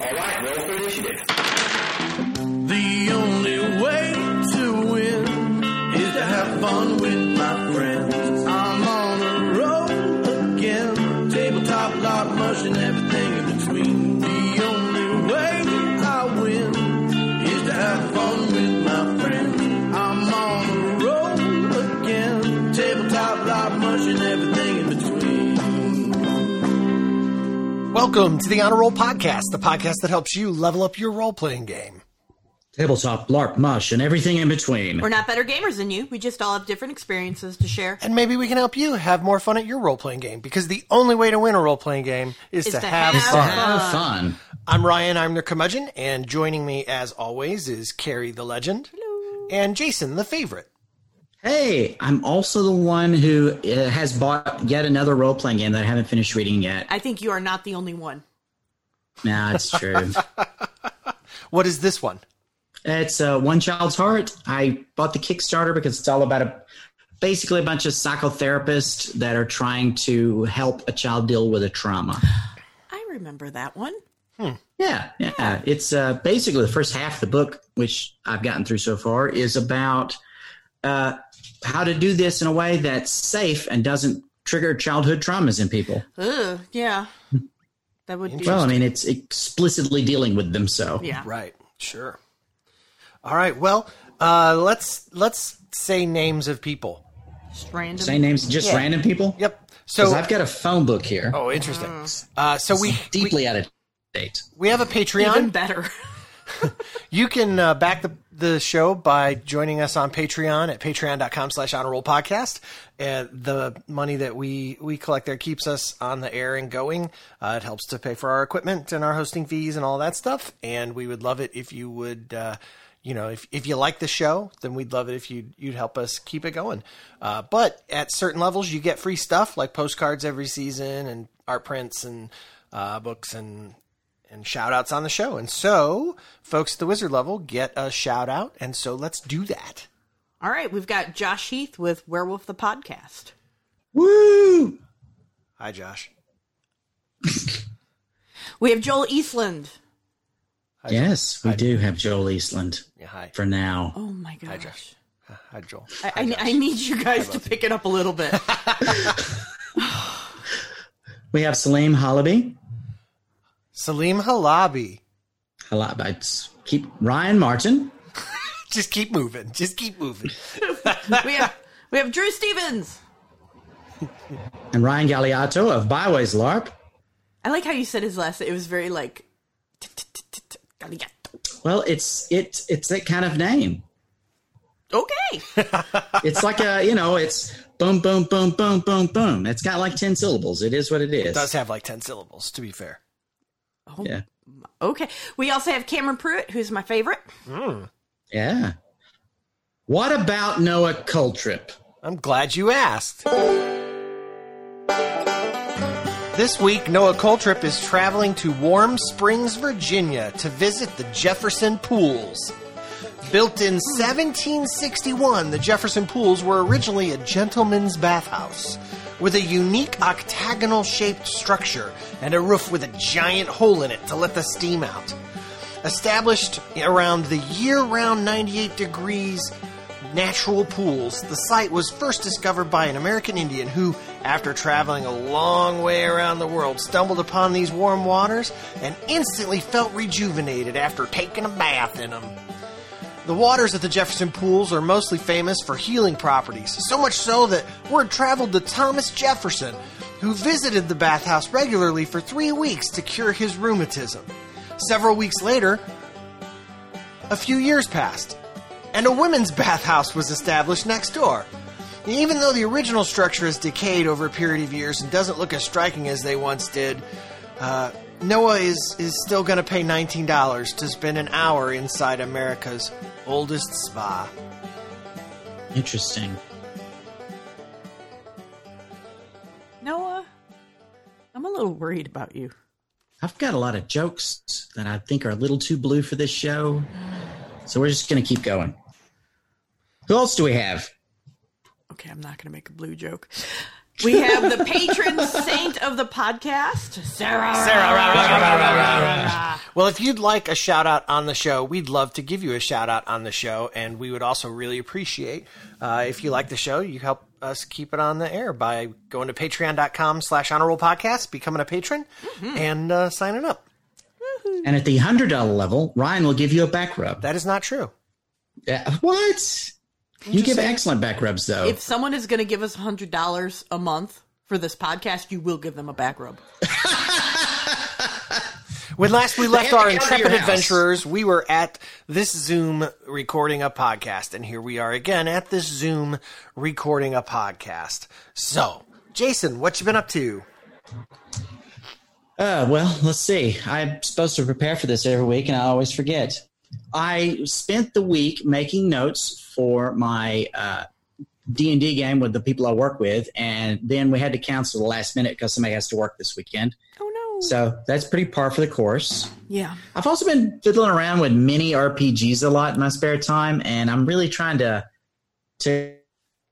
All right, roll for initiative. Welcome to the Honor Roll Podcast, the podcast that helps you level up your role playing game. Tabletop, LARP, mush, and everything in between. We're not better gamers than you. We just all have different experiences to share. And maybe we can help you have more fun at your role playing game because the only way to win a role playing game is, Is to, to have, have fun. Have fun. I'm Ryan, I'm the curmudgeon, and joining me as always is Carrie the legend and Jason the favorite. Hey, I'm also the one who uh, has bought yet another role playing game that I haven't finished reading yet. I think you are not the only one. Nah, it's true. What is this one? it's uh, One Child's Heart. I bought the Kickstarter because it's all about a basically a bunch of psychotherapists that are trying to help a child deal with a trauma. I remember that one. Yeah, yeah. It's uh, basically the first half of the book, which I've gotten through so far, is about uh, how to do this in a way that's safe and doesn't trigger childhood traumas in people. Ugh, yeah. That would be. Well, I mean, it's explicitly dealing with them. So yeah. Right, sure. All right, well, uh, let's let's say names of people. Just random. say names, just Yeah. random people. Yep. So, I've got a phone book here, oh, interesting. Uh, so we, we deeply out of date. we have a Patreon. Even better. You can uh, back the, the show by joining us on Patreon at patreon.com slash honor roll podcast. And the money that we, we collect there keeps us on the air and going. Uh, it helps to pay for our equipment and our hosting fees and all that stuff. And we would love it if you would, uh, you know, if, if you like the show, then we'd love it if you'd, you'd help us keep it going. Uh, but at certain levels, you get free stuff like postcards every season and art prints and uh, books and and shout outs on the show. And so, folks at the wizard level get a shout out. And so, let's do that. All right, we've got Josh Heath with Werewolf the Podcast. Woo! Hi, Josh. We have Joel Eastland. Hi, Yes, we do have Joel Eastland Yeah, hi. for now. Oh my gosh. Hi, Josh. Hi, Joel. I, I, I need you guys to pick it up a little bit. We have Salim Halaby. Salim Halabi. Halabi. Keep Ryan Martin. Just keep moving. Just keep moving. we have we have Drew Stevens. and Ryan Galliato of Byways LARP. I like how you said his last. It was very like. Well, it's it's it's that kind of name. Okay. It's like a you know, it's boom, boom, boom, boom, boom, boom. It's got like ten syllables. It is what it is. It does have like 10 syllables, to be fair. Oh, yeah, Okay. We also have Cameron Pruitt, who's my favorite. yeah. What about Noah Coltrip? I'm glad you asked. This week, Noah Coltrip is traveling to Warm Springs, Virginia to visit the Jefferson Pools. Built in 1761, the Jefferson Pools were originally a gentleman's bathhouse with a unique octagonal shaped structure and a roof with a giant hole in it to let the steam out. Established around the year round 98 degrees natural pools, the site was first discovered by an American Indian who, after traveling a long way around the world, stumbled upon these warm waters and instantly felt rejuvenated after taking a bath in them. The waters at the Jefferson Pools are mostly famous for healing properties, so much so that word traveled to Thomas Jefferson, who visited the bathhouse regularly for three weeks to cure his rheumatism. Several weeks later, a few years passed, and a women's bathhouse was established next door. Even though the original structure has decayed over a period of years and doesn't look as striking as they once did, uh, Noah is, is still going to pay $19 to spend an hour inside America's oldest spa. Interesting. Noah, I'm a little worried about you. I've got a lot of jokes that I think are a little too blue for this show. So we're just going to keep going. Who else do we have? Okay, I'm not going to make a blue joke. We have the patron saint of the podcast, Sarah. Sarah, rah, rah, rah, rah, rah, rah. Well, if you'd like a shout out on the show, we'd love to give you a shout out on the show, and we would also really appreciate uh, if you like the show, you help us keep it on the air by going to patreon.com slash honor roll podcast, becoming a patron, and uh, signing up. And at the hundred dollar level, Ryan will give you a back rub. That is not true. Yeah, what? You give excellent back rubs though. If someone is going to give us hundred dollars a month for this podcast, you will give them a back rub. When last we left our intrepid adventurers, we were at this Zoom recording a podcast, and here we are again at this Zoom recording a podcast. So, Jason, what you been up to? Uh, well, let's see. I'm supposed to prepare for this every week, and I always forget. I spent the week making notes for my uh, D and D game with the people I work with, and then we had to cancel the last minute because somebody has to work this weekend. Oh no. So that's pretty par for the course. Yeah. I've also been fiddling around with mini RPGs a lot in my spare time, and I'm really trying to to,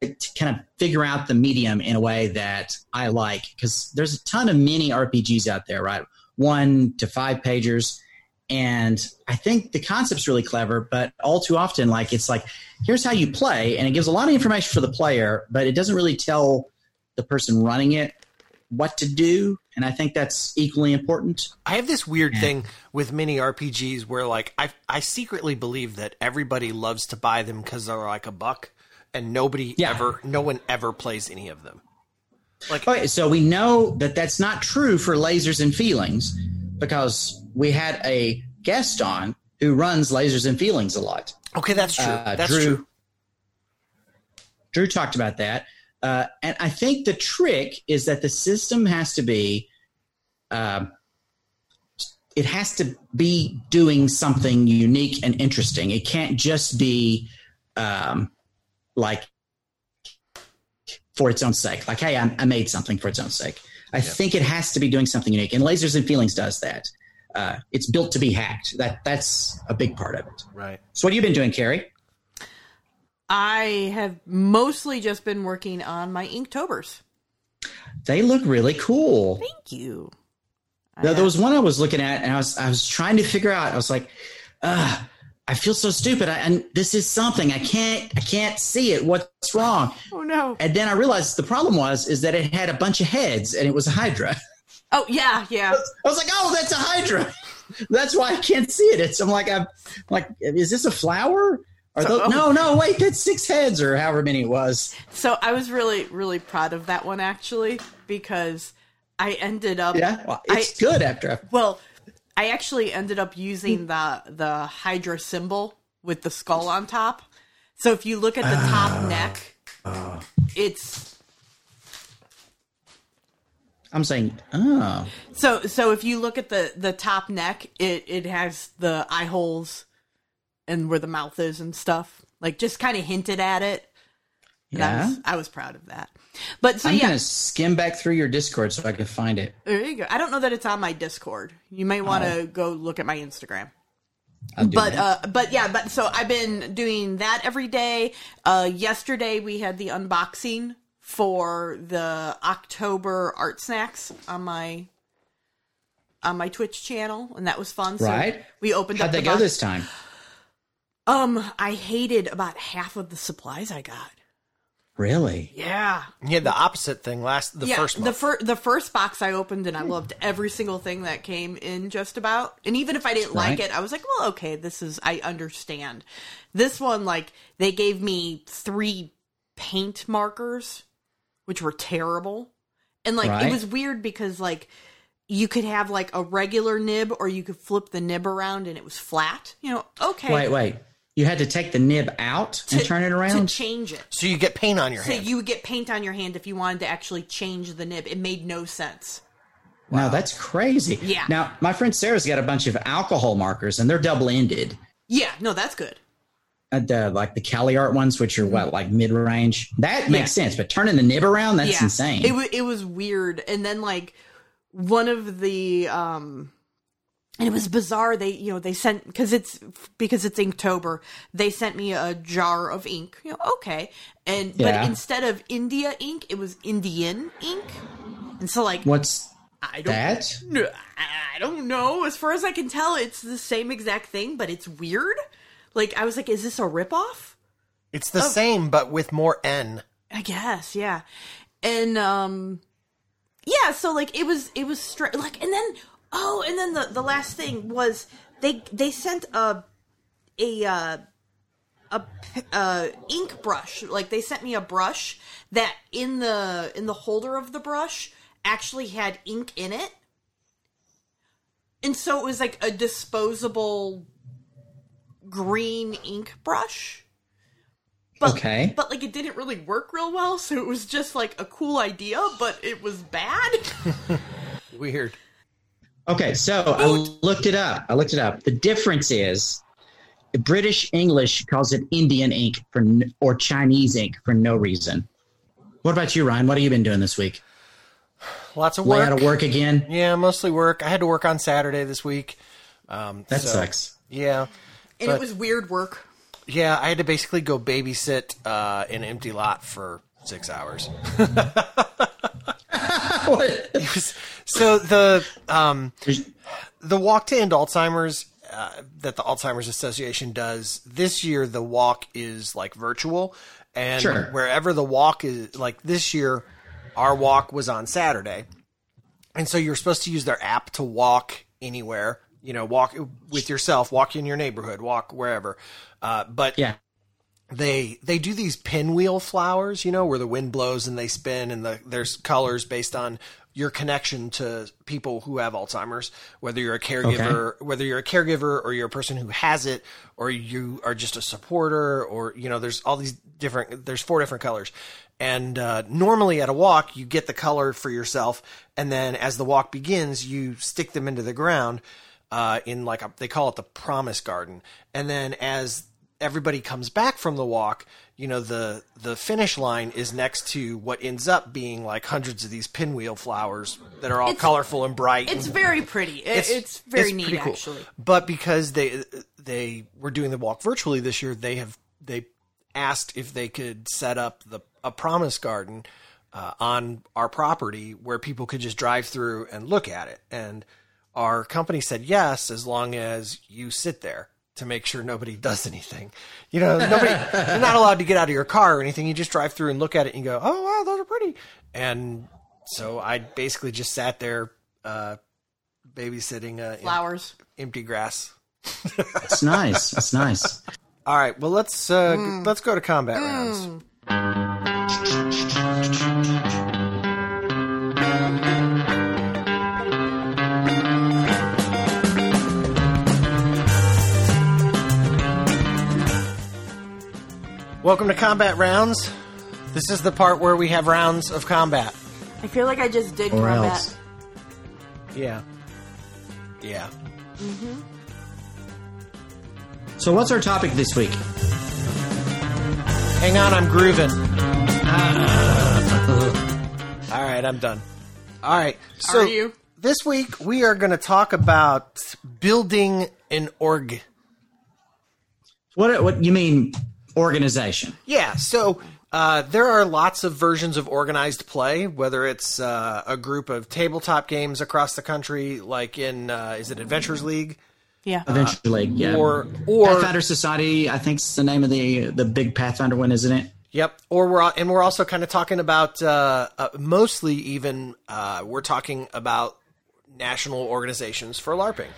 to kind of figure out the medium in a way that I like because there's a ton of mini RPGs out there, right? One to five pagers, and I think the concept's really clever, but all too often, like it's like here's how you play, and it gives a lot of information for the player, but it doesn't really tell the person running it what to do, and I think that's equally important. I have this weird thing with mini RPGs where, like, I I secretly believe that everybody loves to buy them because they're like a buck, and nobody Yeah. ever, no one ever plays any of them. Like, Okay, so we know that that's not true for lasers and feelings because we had a guest on who runs lasers and feelings a lot. okay, that's true. Uh, that's Drew, true. Drew talked about that. Uh, and I think the trick is that the system has to be, um, it has to be doing something unique and interesting. It can't just be um, like for its own sake. Like, hey, I, I made something for its own sake. I think it has to be doing something unique, and Lasers and Feelings does that. Uh, it's built to be hacked. That that's a big part of it. Right. So, what have you been doing, Carrie? I have mostly just been working on my Inktobers. They look really cool. Thank you. There, there was one I was looking at, and I was I was trying to figure out. I was like, uh, I feel so stupid. I, and this is something I can't I can't see it. What's wrong? Oh no. And then I realized the problem was is that it had a bunch of heads, and it was a Hydra. Oh yeah, yeah. I was like, oh, that's a Hydra. That's why I can't see it. It's I'm like I'm like, is this a flower? So- those, oh. no, no, wait, that's six heads or however many it was. So I was really, really proud of that one actually because I ended up. Yeah, well, it's I- good after. I, Well, I actually ended up using the the Hydra symbol with the skull on top. So if you look at the top ah. neck, ah. it's I'm saying, oh, so so if you look at the the top neck, it it has the eye holes and where the mouth is and stuff. Like just kind of hinted at it. And I yeah. was I was proud of that. But so I'm yeah, gonna skim back through your Discord so I can find it. there you go. I don't know that it's on my Discord. You may want to Oh. go look at my Instagram. But uh but yeah but so i've been doing that every day uh yesterday we had the unboxing for the october art snacks on my on my twitch channel and that was fun so Right. we opened How'd up they the go box. this time? um i hated about half of the supplies i got Really? yeah You had the opposite thing last the yeah, first the month. fir- the first box I opened and I loved every single thing that came in just about. And even if I didn't like it, I was like, well, okay, this is I understand. This one like they gave me 3 paint markers which were terrible. And like it was weird because like you could have like a regular nib or you could flip the nib around and it was flat. You know, okay. Wait, wait. You had to take the nib out and turn it around To change it. so you get paint on your So hand. So you would get paint on your hand if you wanted to actually change the nib. It made no sense. Wow, that's crazy. Yeah. Now, my friend Sarah's got a bunch of alcohol markers, and they're double ended. Yeah, no, that's good. Uh, the like the Caliart ones, which are what like mid range. That makes Yeah. sense, but turning the nib around, that's yeah. insane. It was it was weird, and then like one of the um, and it was bizarre. They you know they sent because it's because it's Inktober. They sent me a jar of ink. You know, okay, and Yeah. but instead of India ink, it was Indian ink, and so like What's I don't That? No, I don't know. As far as I can tell, it's the same exact thing, but it's weird. Like I was like, is this a ripoff? It's the same, but with more N. I guess, yeah. And um yeah, so like it was it was str- like and then oh, and then the the last thing was they they sent a a uh a p- uh ink brush. Like they sent me a brush that in the in the holder of the brush actually had ink in it. And so it was like a disposable green ink brush. But, Okay. But like it didn't really work real well, so it was just like a cool idea, but it was bad. Weird. Okay, so I looked it up. I looked it up. The difference is British English calls it Indian ink for or Chinese ink for no reason. What about you, Ryan? What have you been doing this week? Lots of Way work. out of work again? Yeah, mostly work. I had to work on Saturday this week. Um, That so, sucks. Yeah. and But- it was weird work. Yeah, I had to basically go babysit uh, an empty lot for six hours. so the um, the walk to end Alzheimer's uh, that the Alzheimer's Association does this year, the walk is like virtual, and Sure. wherever the walk is, like this year, our walk was on Saturday, and so you're supposed to use their app to walk anywhere. You know, walk with yourself, walk in your neighborhood, walk wherever. Uh, but yeah. they they do these pinwheel flowers, you know, where the wind blows and they spin, and the there's colors based on your connection to people who have Alzheimer's, whether you're a caregiver, whether you're a caregiver or you're a person who has it, or you are just a supporter, or you know, there's all these different. There's four different colors, and uh, normally at a walk you get the color for yourself, and then as the walk begins, you stick them into the ground uh, in like a, they call it the promise garden, and then as everybody comes back from the walk, you know, the the finish line is next to what ends up being like hundreds of these pinwheel flowers that are all It's- colorful and bright. It's and very pretty. It, it's, very neat, cool. actually. But because they they were doing the walk virtually this year, they have they asked if they could set up the a promise garden uh, on our property where people could just drive through and look at it. And our company said yes, as long as you sit there to make sure nobody does anything. You know, nobody you're not allowed to get out of your car or anything. You just drive through and look at it and you go, "Oh wow, those are pretty." And so I basically just sat there uh, babysitting uh, em- Flowers. empty grass. It's nice. It's nice. All right, well let's uh, g- let's go to combat rounds. Welcome to combat rounds. This is the part where we have rounds of combat. I feel like I just did Or combat. else. Yeah. Yeah. Mm-hmm. So, what's our topic this week? Hang on, I'm grooving. Ah. All right, I'm done. All right. So Are you? this week we are going to talk about building an org. What What you mean? Organization. Yeah. So uh, there are lots of versions of organized play, whether it's uh, a group of tabletop games across the country, like in uh, is it Adventurers League, Yeah. Eventually, yeah. or or Pathfinder Society. I think think's the name of the the big Pathfinder one, isn't it? Yep. Or we're and we're also kind of talking about uh, uh, mostly even uh, we're talking about national organizations for LARPing.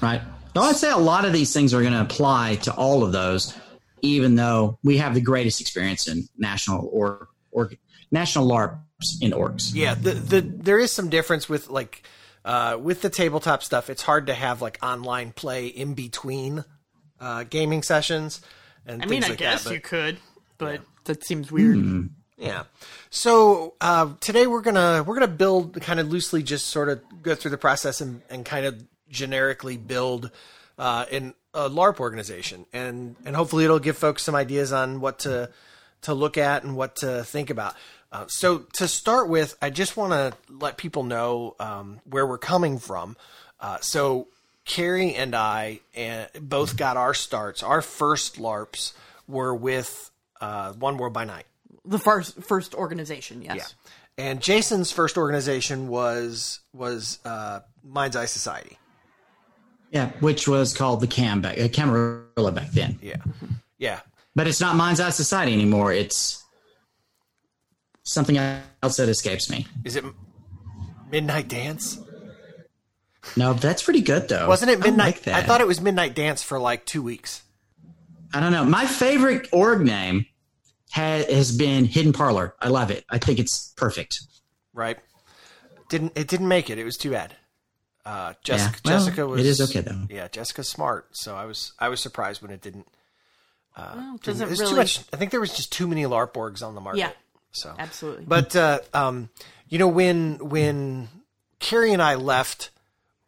Right. No, I'd say a lot of these things are going to apply to all of those, even though we have the greatest experience in national or or national LARPs in orcs. Yeah. The the there is some difference with like uh, with the tabletop stuff. It's hard to have like online play in between uh, gaming sessions. And I mean, things I like guess that, but- you could, but that seems weird. Yeah. So uh, today we're gonna we're gonna build kind of loosely, just sort of go through the process and, and kind of generically build uh, in a LARP organization, and and hopefully it'll give folks some ideas on what to to look at and what to think about. Uh, so to start with, I just want to let people know um, where we're coming from. Uh, so Carrie and I uh, both got our starts. Our first LARPs were with uh, One World by Night. The first first organization, yes. Yeah. And Jason's first organization was was uh, Mind's Eye Society. Yeah, which was called the Cam back, uh, Camarilla back then. Yeah, yeah. But it's not Mind's Eye Society anymore. It's something else that escapes me. Is it Midnight Dance? No, that's pretty good though. Wasn't it I Midnight? like that. I thought it was Midnight Dance for like two weeks. I don't know. My favorite org name ha- has been Hidden Parlor. I love it. I think it's perfect. Right? Didn't it didn't make it? It was too bad. Uh, Jessica, Yeah. Well, Jessica was. it is okay, though. Yeah, Jessica's smart, so I was I was surprised when it didn't. Well, didn't- doesn't there's really. too much. I think there was just too many LARP orgs on the market. Yeah. So Absolutely. But uh, um, you know, when when Carrie and I left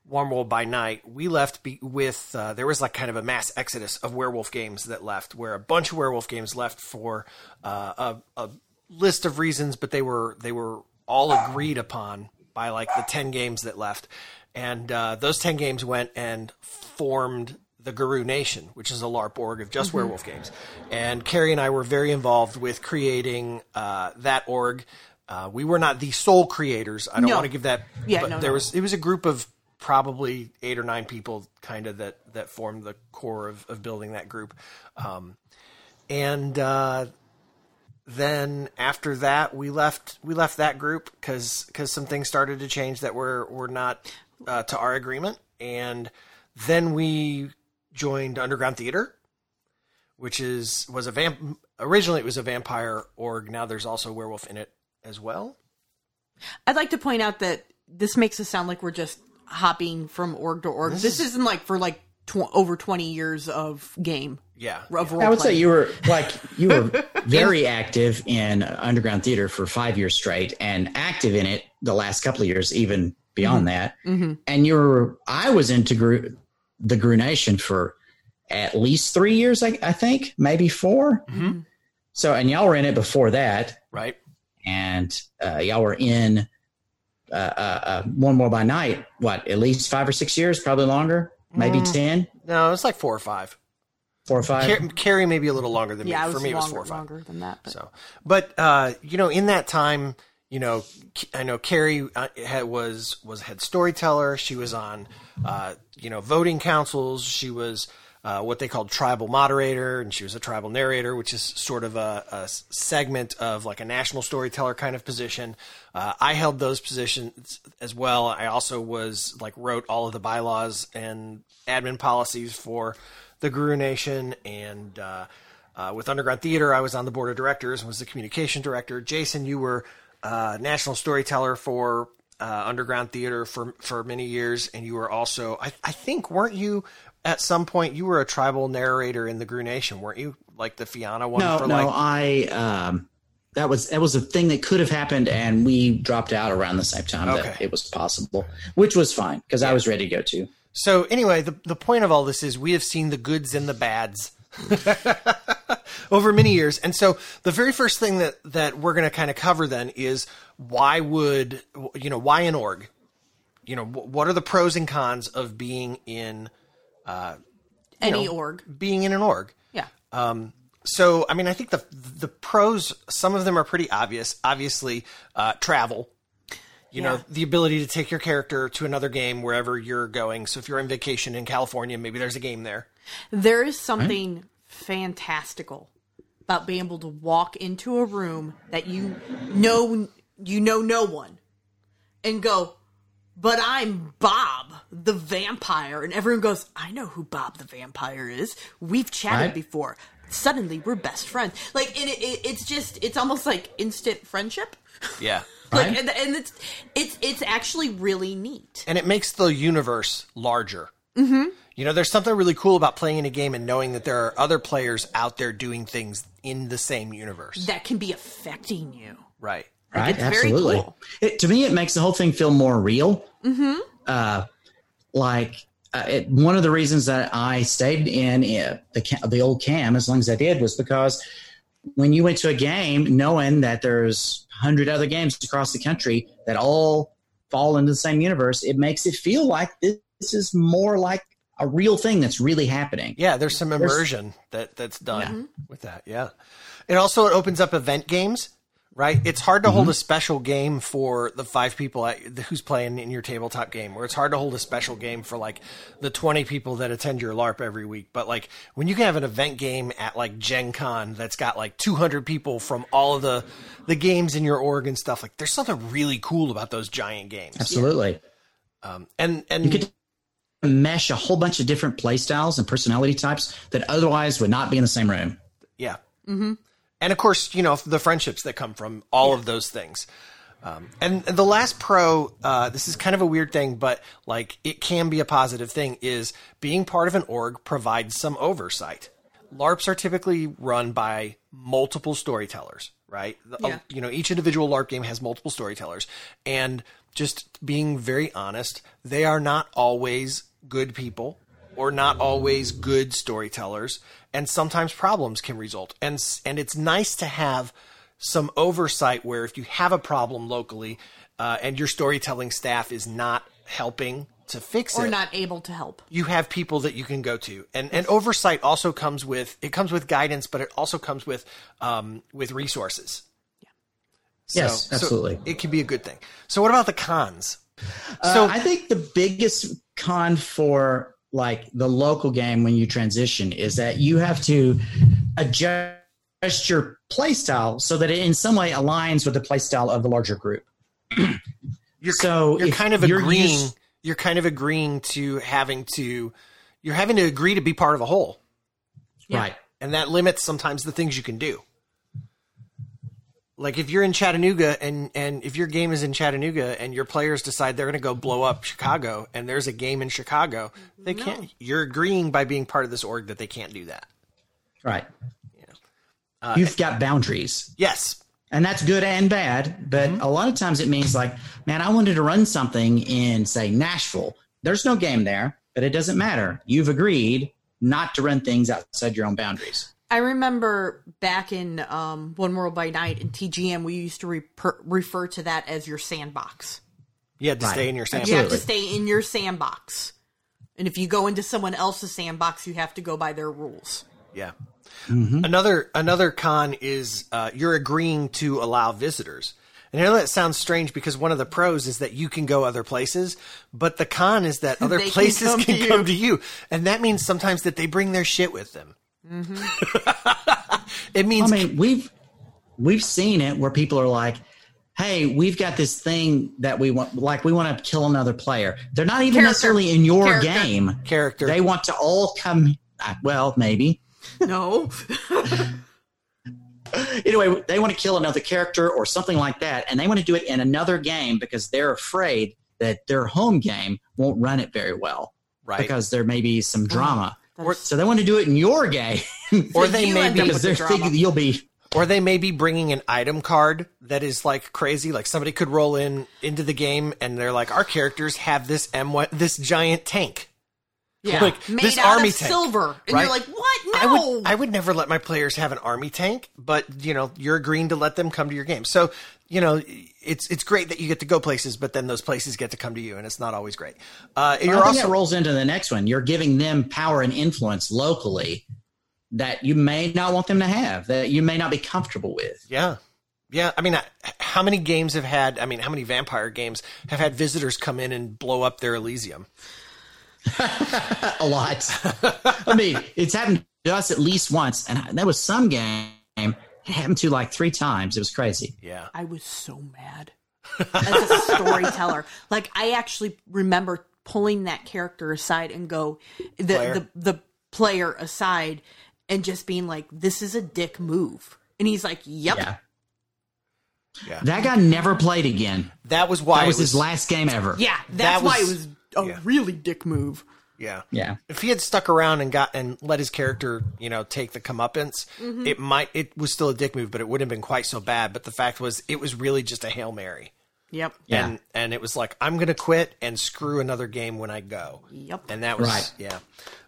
One World by Night, we left be- with uh, there was like kind of a mass exodus of werewolf games that left, where a bunch of werewolf games left for uh, a, a list of reasons, but they were they were all agreed upon by like the ten games that left, and uh, those ten games went and formed the Garou Nation, which is a LARP org of just werewolf games. And Carrie and I were very involved with creating uh, that org. Uh, we were not the sole creators. I don't No. want to give that. Yeah, but no, there no. was it was a group of probably eight or nine people, kind of that that formed the core of, of building that group. Um, and uh, then after that, we left we left that group because some things started to change that were were not uh, to our agreement, and then we joined Underground Theater, which is was a vamp. Originally, it was a vampire org. Now there's also werewolf in it as well. I'd like to point out that this makes us sound like we're just hopping from org to org. This, isn't like for like tw- over 20 years of game. Yeah, Of I would say you were like you were very active in underground theater for five years straight, and active in it the last couple of years, even beyond that. And you were, I was into Garou, the Garou Nation for at least three years, I, I think, maybe 4 So, and y'all were in it before that, right. and uh, y'all were in uh, uh, uh, One World by Night. What, at least five or six years, probably longer, maybe ten, No, it's like four or five. four or five. Car- Carrie maybe a little longer than Yeah, me. it For was me, it was four or five. longer than that. But So, but uh, you know, in that time, you know, I know Carrie uh, had, was was head storyteller. She was on, uh, you know, voting councils. She was uh, what they called tribal moderator, and she was a tribal narrator, which is sort of a segment of like a national storyteller kind of position. Uh, I held those positions as well. I also was like wrote all of the bylaws and admin policies for the Garou Nation and. Uh, uh, with Underground Theater, I was on the board of directors and was the communication director. Jason, you were uh, national storyteller for uh, Underground Theater for for many years, and you were also, I, I think, weren't you at some point? You were a tribal narrator in the Garou Nation, weren't you? Like the Fianna one No, for no, like I um, that was that was a thing that could have happened, and we dropped out around the same time that it was possible, which was fine because I was ready to go too. So anyway, the the point of all this is we have seen the goods and the bads over many years, and so the very first thing that that we're going to kind of cover then is why would you know why an org? You know, wh- what are the pros and cons of being in uh, any know, org. being in an org? Yeah. Um, so, I mean, I think the the pros, some of them are pretty obvious. Obviously, uh, travel. You know, the ability to take your character to another game wherever you're going. So, if you're on vacation in California, maybe there's a game there. There is hmm? something fantastical about being able to walk into a room that you know you know no one and go, but I'm Bob the vampire, and everyone goes, I know who Bob the vampire is. We've chatted Right. before. Suddenly, we're best friends. Like, and it, it, it's just, it's almost like instant friendship. Yeah. Like, Right. and, and it's, it's, it's actually really neat. And it makes the universe larger. Mm-hmm. You know, there's something really cool about playing in a game and knowing that there are other players out there doing things in the same universe. That can be affecting you. Right. Right? it's very Absolutely. cool. It, to me, it makes the whole thing feel more real. Mm-hmm. Uh, like uh, it, one of the reasons that I stayed in uh, the the old cam as long as I did was because when you went to a game, knowing that there's hundred other games across the country that all fall into the same universe, it makes it feel like this, this is more like a real thing that's really happening. Yeah, there's some immersion that that's done mm-hmm. with that. Yeah. It also it opens up event games, right? It's hard to hold mm-hmm. a special game for the five people at, who's playing in your tabletop game, or it's hard to hold a special game for like the 20 people that attend your LARP every week. But like when you can have an event game at like Gen Con that's got like 200 people from all of the, the games in your org and stuff, like there's something really cool about those giant games. Absolutely. Um, and, and You could mesh a whole bunch of different play styles and personality types that otherwise would not be in the same room. Yeah. Mm-hmm. And of course, you know, the friendships that come from all of those things. Um, and, the last pro, uh, this is kind of a weird thing, but like it can be a positive thing, is being part of an org provides some oversight. LARPs are typically run by multiple storytellers, right? Yeah. You know, each individual LARP game has multiple storytellers. And just being very honest, they are not always good people or not always good storytellers. And sometimes problems can result. And, and it's nice to have some oversight where if you have a problem locally uh, and your storytelling staff is not helping to fix Or it or not able to help. you have people that you can go to and and oversight also comes with it comes with guidance but it also comes with um with resources So- Yes, so absolutely. it can be a good thing so what about the cons Uh, so I think the biggest con for like the local game when you transition is that you have to adjust your play style so that it in some way aligns with the play style of the larger group. you're So you're kind of you're agreeing used- you're kind of agreeing to having to you're having to agree to be part of a whole Right. and that limits sometimes the things you can do like if you're in Chattanooga and and if your game is in Chattanooga and your players decide they're going to go blow up Chicago and there's a game in Chicago, they can't. You're agreeing by being part of this org that they can't do that. Right. Uh, You've got boundaries. Yes, And that's good and bad, but Mm-hmm. a lot of times it means like, man, I wanted to run something in say Nashville. There's no game there, but it doesn't matter. You've agreed not to run things outside your own boundaries. I remember back in um, One World by Night in TGN, we used to reper- refer to that as your sandbox. you had to Right. stay in your sandbox. You have to stay in your sandbox. And if you go into someone else's sandbox, you have to go by their rules. Yeah. Another another con is uh, you're agreeing to allow visitors. And I know that sounds strange because one of the pros is that you can go other places, but the con is that other They can places come can to come, to you, and that means sometimes that they bring their shit with them. it means I mean, we've we've seen it where people are like, "Hey, we've got this thing that we want, like we want to kill another player." They're not even Character. necessarily in your Character. game. character. They want to all come. uh, Well, maybe. No. Anyway, they want to kill another character or something like that, and they want to do it in another game because they're afraid that their home game won't run it very well right. because there may be some drama. That's- So they want to do it in your game or they may be because with they the thinking you'll be or they may be bringing an item card that is like crazy. Like somebody could roll in into the game and they're like, our characters have this M this giant tank. Yeah. Like, Made this out army of tank, silver. And right? you're like, what? No. I would I would never let my players have an army tank, but you know you're agreeing to let them come to your game. So you know it's it's great that you get to go places, but then those places get to come to you, and it's not always great. Uh, you're I think also that rolls into the next one. You're giving them power and influence locally that you may not want them to have, that you may not be comfortable with. yeah. Yeah, I mean, how many games have had? I mean, how many vampire games have had visitors come in and blow up their Elysium? A lot. I mean, it's happened to us at least once, and that was some game. It happened to like three times. It was crazy. Yeah, I was so mad as a storyteller. Like I actually remember pulling that character aside and go the Player? the the player aside and just being like, "This is a dick move," and he's like, "Yep." Yeah. yeah. That guy never played again. That was why That it was his last game ever. Yeah, That that's why it was- was a yeah. really dick move. Yeah, Yeah. If he had stuck around and got and let his character, you know, take the comeuppance, mm-hmm. it might it was still a dick move, but it wouldn't have been quite so bad. But the fact was, it was really just a hail mary. Yep. Yeah. and and it was like I'm gonna quit and screw another game when I go. Yep. And that was Right. yeah.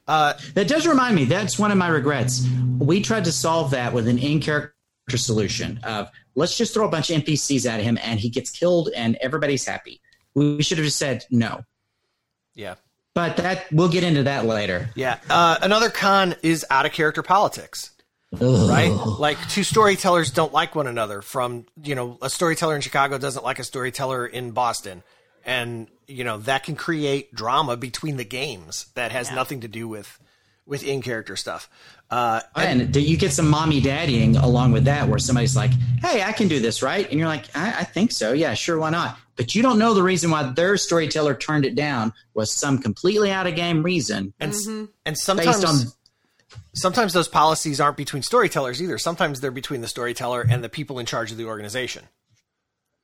Uh, that does remind me. That's one of my regrets. We tried to solve that with an in-character solution of let's just throw a bunch of NPCs at him and he gets killed and everybody's happy. We should have just said no. Yeah. But that we'll get into that later. Yeah. Uh, another con is out of character politics. right? Like two storytellers don't like one another. From you know, a storyteller in Chicago doesn't like a storyteller in Boston, and you know that can create drama between the games that has nothing to do with with in character stuff. Uh, And do you get some mommy daddying along with that, where somebody's like, "Hey, I can do this, right?" And you're like, "I, I think so. Yeah, sure, why not?" But you don't know the reason why their storyteller turned it down was some completely out of game reason and s- and sometimes based on sometimes those policies aren't between storytellers either. Sometimes they're between the storyteller and the people in charge of the organization.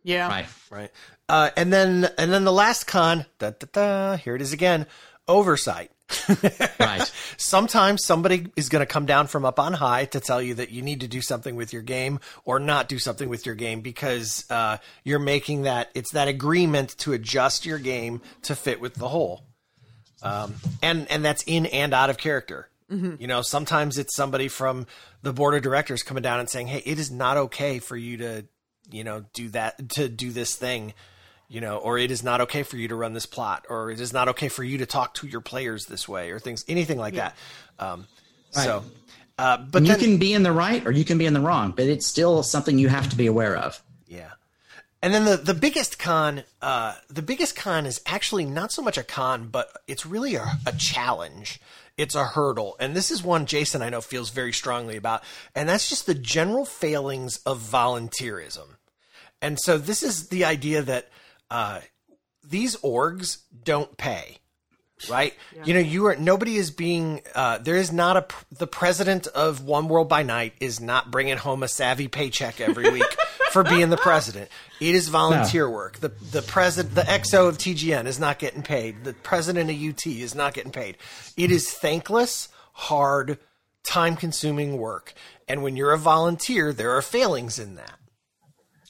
Yeah. right. right? Uh, and then and then the last con, da, da, da, here it is again, oversight. Right. Sometimes somebody is going to come down from up on high to tell you that you need to do something with your game or not do something with your game because uh, you're making that it's that agreement to adjust your game to fit with the whole, um, and and that's in and out of character. You know, sometimes it's somebody from the board of directors coming down and saying, "Hey, it is not okay for you to, you know, do that to do this thing." You know, or it is not okay for you to run this plot, or it is not okay for you to talk to your players this way, or things, anything like that. Um, So, uh, but And you can be in the right or you can be in the wrong, but it's still something you have to be aware of. yeah. And then the the biggest con, uh, the biggest con is actually not so much a con, but it's really a, a challenge. It's a hurdle, and this is one Jason I know feels very strongly about, and that's just the general failings of volunteerism. And so this is the idea that uh, these orgs don't pay, right? You know, you are nobody is being. Uh, there is not a the president of One World by Night is not bringing home a savvy paycheck every week for being the president. It is volunteer work. The the president, the XO of TGN is not getting paid. The president of UT is not getting paid. It is thankless, hard, time consuming work. And when you're a volunteer, there are failings in that.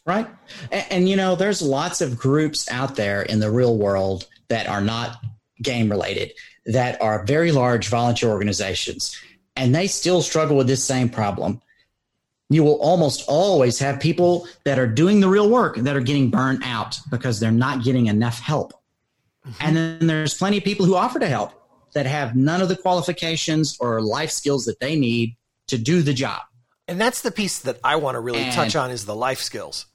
Right. And, and, you know, there's lots of groups out there in the real world that are not game related that are very large volunteer organizations, and they still struggle with this same problem. You will almost always have people that are doing the real work that are getting burnt out because they're not getting enough help. Mm-hmm. And then there's plenty of people who offer to help that have none of the qualifications or life skills that they need to do the job. And that's the piece that I want to really And- touch on is the life skills.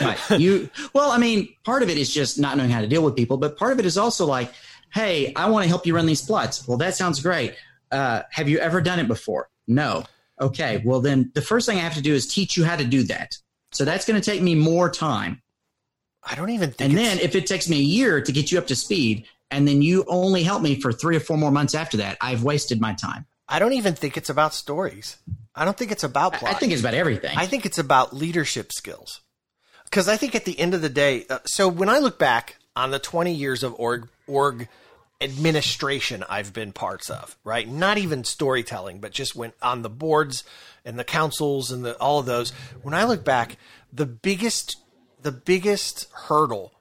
Right. You well, I mean, part of it is just not knowing how to deal with people, but part of it is also like, hey, I want to help you run these plots. Well, that sounds great. Uh, have you ever done it before? No. Okay. Well, then the first thing I have to do is teach you how to do that. So that's going to take me more time. I don't even think And then if it takes me a year to get you up to speed, and then you only help me for three or four more months after that, I've wasted my time. I don't even think it's about stories. I don't think it's about plot. I think it's about everything. I think it's about leadership skills. Because I think at the end of the day, uh, so when I look back on the 20 years of org, org administration I've been parts of, right? Not even storytelling, but just went on the boards and the councils and the, all of those. When I look back, the biggest, the biggest hurdle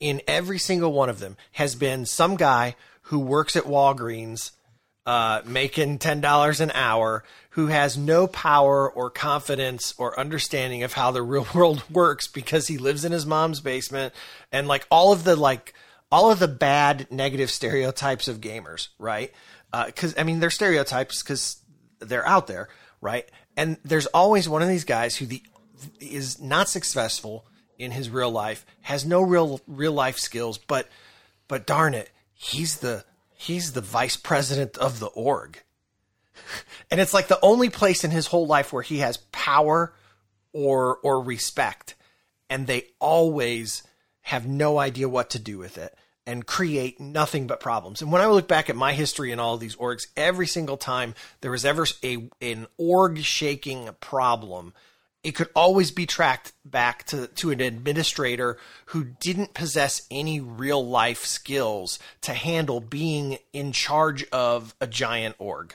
in every single one of them has been some guy who works at Walgreens uh, making ten dollars an hour, who has no power or confidence or understanding of how the real world works because he lives in his mom's basement, and like all of the like all of the bad negative stereotypes of gamers, right? Because I mean, they're stereotypes because they're out there, right? And there's always one of these guys who the is not successful in his real life, has no real real life skills, but but darn it, he's the he's the vice president of the org. And it's like the only place in his whole life where he has power or or respect. And they always have no idea what to do with it and create nothing but problems. And when I look back at my history in all these orgs, every single time there was ever a an org shaking problem, it could always be tracked back to, to an administrator who didn't possess any real life skills to handle being in charge of a giant org.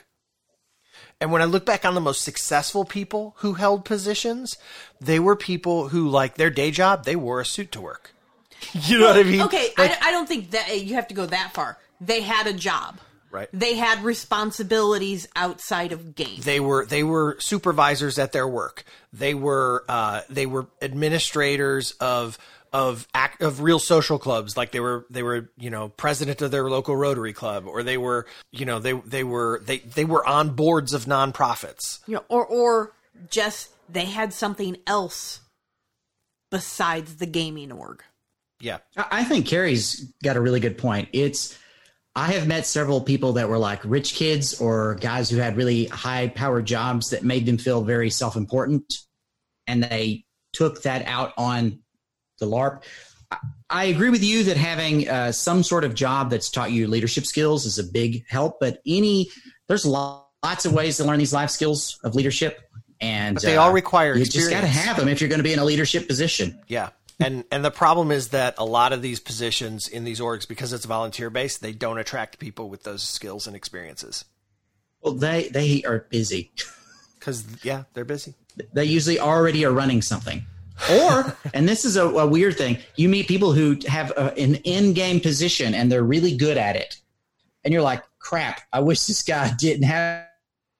And when I look back on the most successful people who held positions, they were people who, like their day job, they wore a suit to work. You know what I mean? Okay, Like- I, I don't think that you have to go that far. They had a job. Right. They had responsibilities outside of games. they were they were supervisors at their work. They were uh, they were administrators of of act, of real social clubs like they were they were you know president of their local rotary club or they were you know they they were they they were on boards of nonprofits you know, or or just they had something else besides the gaming org. yeah I I think Carrie's got a really good point. It's I have met several people that were like rich kids or guys who had really high powered jobs that made them feel very self important, and they took that out on the LARP. I- agree with you that having uh, some sort of job that's taught you leadership skills is a big help. But any there's lots of ways to learn these life skills of leadership, and But they all require you just got to experience. have them if you're going to be in a leadership position. Yeah. And the problem is that a lot of these positions in these orgs, because it's volunteer based, they don't attract people with those skills and experiences. Well, they they are busy. Because yeah, they're busy. they usually already are running something. Or, and this is a, a weird thing, you meet people who have a, an in-game position and they're really good at it, and you're like, "Crap! I wish this guy didn't have,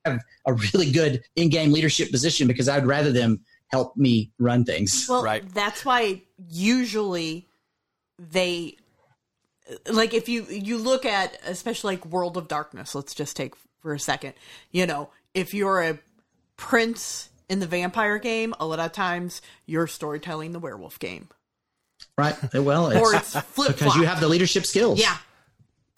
have a really good in-game leadership position because I'd rather them help me run things." Well, Right. that's why usually they like if you you look at especially like World of Darkness, let's just take for a second. You know, if you're a prince in the vampire game, a lot of times you're storytelling the werewolf game. Right? Well, Or it's it's flip because you have the leadership skills. Yeah.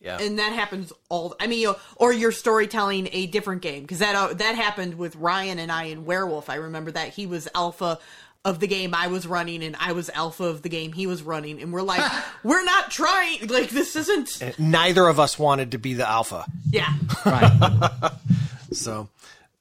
Yeah. And that happens all. I mean, you know, or you're storytelling a different game because that uh, that happened with Ryan and I in Werewolf. I remember that he was alpha of the game I was running, and I was alpha of the game he was running, and we're like, we're not trying. Like this isn't. Neither of us wanted to be the alpha. Yeah. Right. So,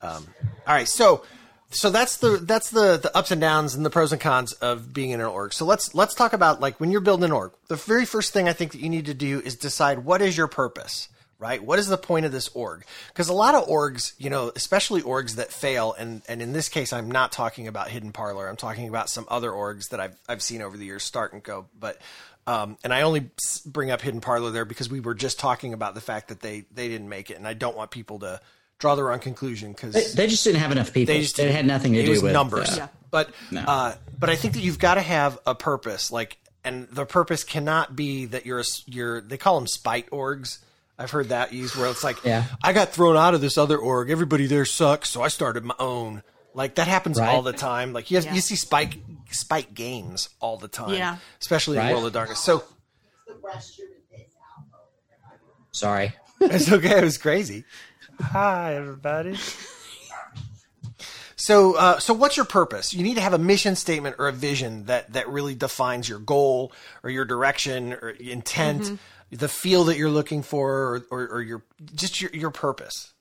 um, all right. So, so that's the that's the the ups and downs and the pros and cons of being in an org. So let's let's talk about like when you're building an org. The very first thing I think that you need to do is decide what is your purpose. Right? What is the point of this org? Because a lot of orgs, you know, especially orgs that fail, and and in this case, I'm not talking about Hidden Parlor. I'm talking about some other orgs that I've I've seen over the years start and go. But um, and I only bring up Hidden Parlor there because we were just talking about the fact that they they didn't make it, and I don't want people to draw the wrong conclusion because they, they just didn't have enough people. they just it had nothing to it do was with numbers. Yeah. But No. uh, but I think that you've got to have a purpose, like, and the purpose cannot be that you're a, s- you're. They call them spite orgs. I've heard that used where it's like, Yeah. I got thrown out of this other org. Everybody there sucks, so I started my own. Like that happens Right. all the time. Like you have, Yeah. you see spike spike games all the time. Yeah. especially in World of Darkness. So Sorry. It's okay. It was crazy. Hi, everybody. So, uh, so what's your purpose? You need to have a mission statement or a vision that that really defines your goal or your direction or intent, the feel that you're looking for, or, or, or your just your your purpose.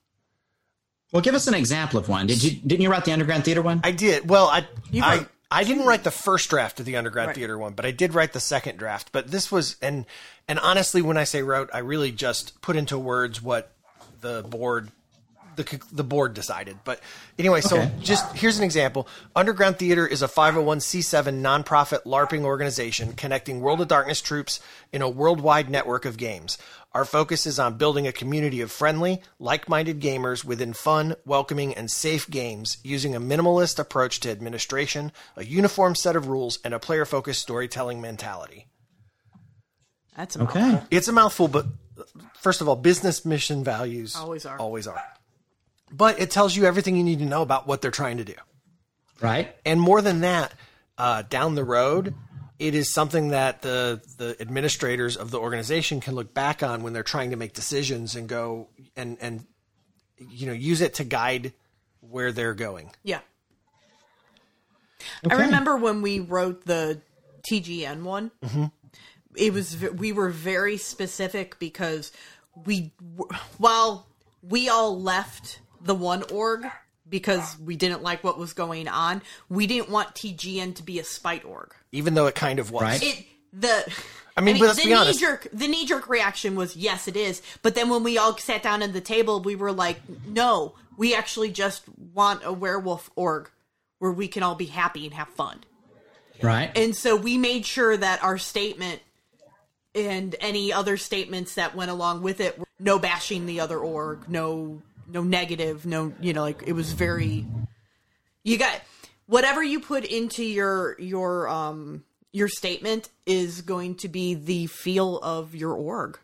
Well, give us an example of one. Did you didn't you write the Underground Theater one? I did. Well, I You I, wrote I didn't write the first draft of the Underground Right. Theater one, but I did write the second draft. But this was and and honestly, when I say wrote, I really just put into words what the board the the board decided. But anyway, so Okay. just here's an example. Underground Theater is a 501c7 nonprofit LARPing organization connecting World of Darkness troupes in a worldwide network of games. Our focus is on building a community of friendly, like-minded gamers within fun, welcoming, and safe games using a minimalist approach to administration, a uniform set of rules, and a player-focused storytelling mentality. That's a Okay. mouthful. It's a mouthful, but first of all, business mission values Always are. Always are. But it tells you everything you need to know about what they're trying to do. Right. And more than that, uh, down the road, it is something that the the administrators of the organization can look back on when they're trying to make decisions and go and and you know use it to guide where they're going. Yeah. Okay. I remember when we wrote the TGN one. It was we were very specific because we w- while we all left the one org because we didn't like what was going on, we didn't want TGN to be a spite org. Even though it kind of was. Right. It the I mean, but let's the be honest. knee jerk the knee jerk reaction was yes, it is. But then when we all sat down at the table, we were like, no, we actually just want a werewolf org where we can all be happy and have fun. Right. And so we made sure that our statement and any other statements that went along with it, were no bashing the other org, no no negative, no you know like it was very you got whatever you put into your your um your statement is going to be the feel of your org.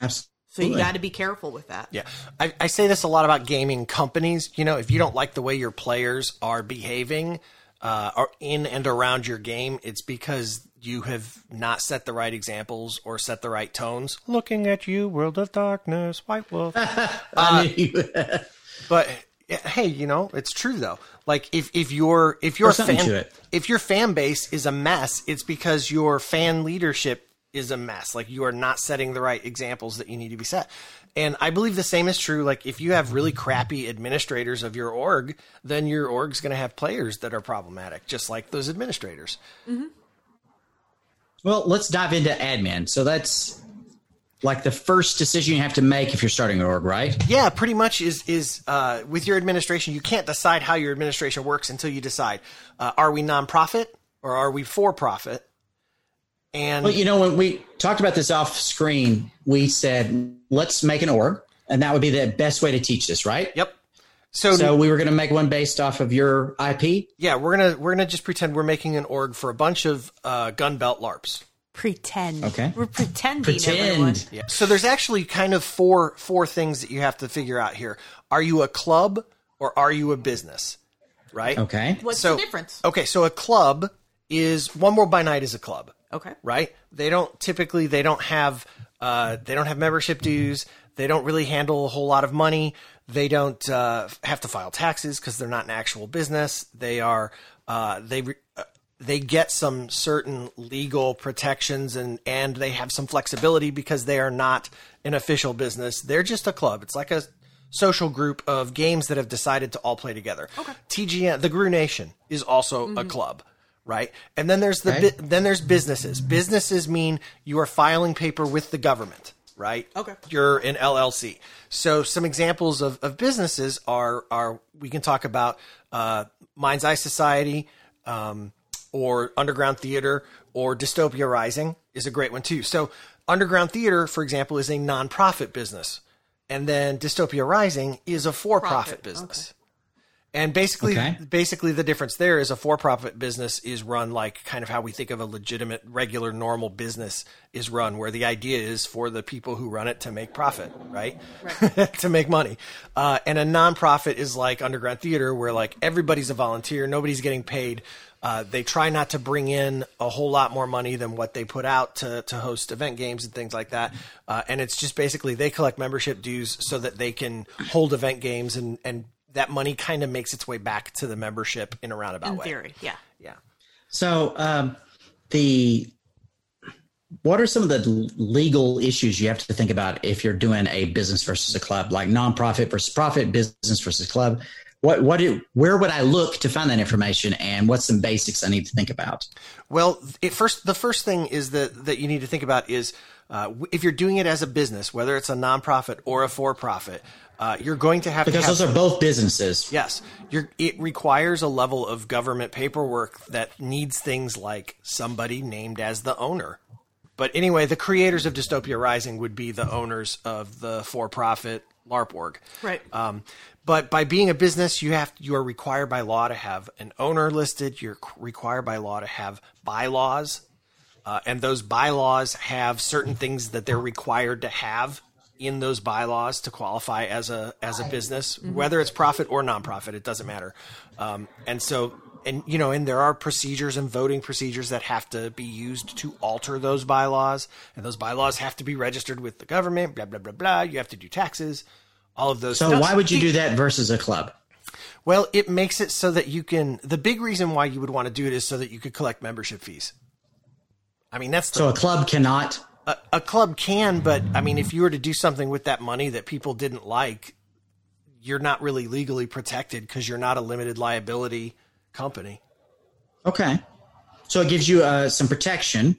Absolutely. So you got to be careful with that. Yeah, I, I say this a lot about gaming companies. You know, if you don't like the way your players are behaving uh, or in and around your game, it's because you have not set the right examples or set the right tones. Looking at you, World of Darkness, White Wolf. Uh, I knew you- But hey, you know, it's true though. Like if if your if your fan if your fan base is a mess, it's because your fan leadership is a mess. Like you are not setting the right examples that you need to be set. And I believe the same is true. Like if you have really crappy administrators of your org, then your org's going to have players that are problematic, just like those administrators. Mm-hmm. Well, let's dive into admin. So that's like the first decision you have to make if you're starting an org, right? Yeah, pretty much is is uh, with your administration. You can't decide how your administration works until you decide: uh, are we nonprofit or are we for profit? And Well, you know, when we talked about this off screen, we said, let's make an org. And that would be the best way to teach this, right? yep. So, So we were going to make one based off of your IP. yeah, we're gonna we're gonna just pretend we're making an org for a bunch of uh, gun belt larps. Pretend. Okay. We're pretending. Pretend. Everyone. Yeah. So there's actually kind of four four things that you have to figure out here. Are you a club or are you a business? Right. Okay. What's So the difference? Okay, so a club is One World by Night is a club. Okay. right? They don't typically they don't have uh, they don't have membership dues. They don't really handle a whole lot of money. They don't uh, have to file taxes because they're not an actual business. They are uh, they re- uh, they get some certain legal protections and and they have some flexibility because they are not an official business. They're just a club. It's like a social group of games that have decided to all play together. Okay. TGN, the Garou Nation, is also a club right? And then there's the Okay. bu- then there's businesses. Businesses mean you are filing paper with the government, right? Okay. You're an LLC. So some examples of, of businesses are are we can talk about uh, Mind's Eye Society, um, or Underground Theater, or Dystopia Rising is a great one too. So Underground Theater, for example, is a nonprofit business, and then Dystopia Rising is a for-profit Profit, business. And basically, Okay. basically the difference there is a for-profit business is run like kind of how we think of a legitimate, regular, normal business is run, where the idea is for the people who run it to make profit, right? to make money. Uh, and a nonprofit is like Underground Theater, where like everybody's a volunteer, nobody's getting paid. Uh, they try not to bring in a whole lot more money than what they put out to, to host event games and things like that. Uh, and it's just basically they collect membership dues so that they can hold event games and, and that money kind of makes its way back to the membership in a roundabout In way. theory, yeah. Yeah. So um, the what are some of the legal issues you have to think about if you're doing a business versus a club, like nonprofit versus profit, business versus club? What what do, where would I look to find that information, and what's some basics I need to think about? Well, it first the first thing is that that you need to think about is uh, if you're doing it as a business, whether it's a nonprofit or a for-profit, uh, you're going to have Because to have those are both businesses. Yes, you're, it requires a level of government paperwork that needs things like somebody named as the owner. But anyway, the creators of Dystopia Rising would be the owners of the for-profit LARP org. Right. Um, but by being a business, you have you are required by law to have an owner listed. You're required by law to have bylaws, uh, and those bylaws have certain things that they're required to have in those bylaws to qualify as a as a business, whether it's profit or nonprofit. It doesn't matter. Um, and so, and you know, and there are procedures and voting procedures that have to be used to alter those bylaws, and those bylaws have to be registered with the government. Blah blah blah blah. You have to do taxes. All of those. So stuff. why would you do that versus a club? Well, it makes it so that you can. The big reason why you would want to do it is so that you could collect membership fees. I mean, that's the, So a club cannot. A, a club can, but I mean, if you were to do something with that money that people didn't like, you're not really legally protected because you're not a limited liability company. Okay. So it gives you uh, some protection,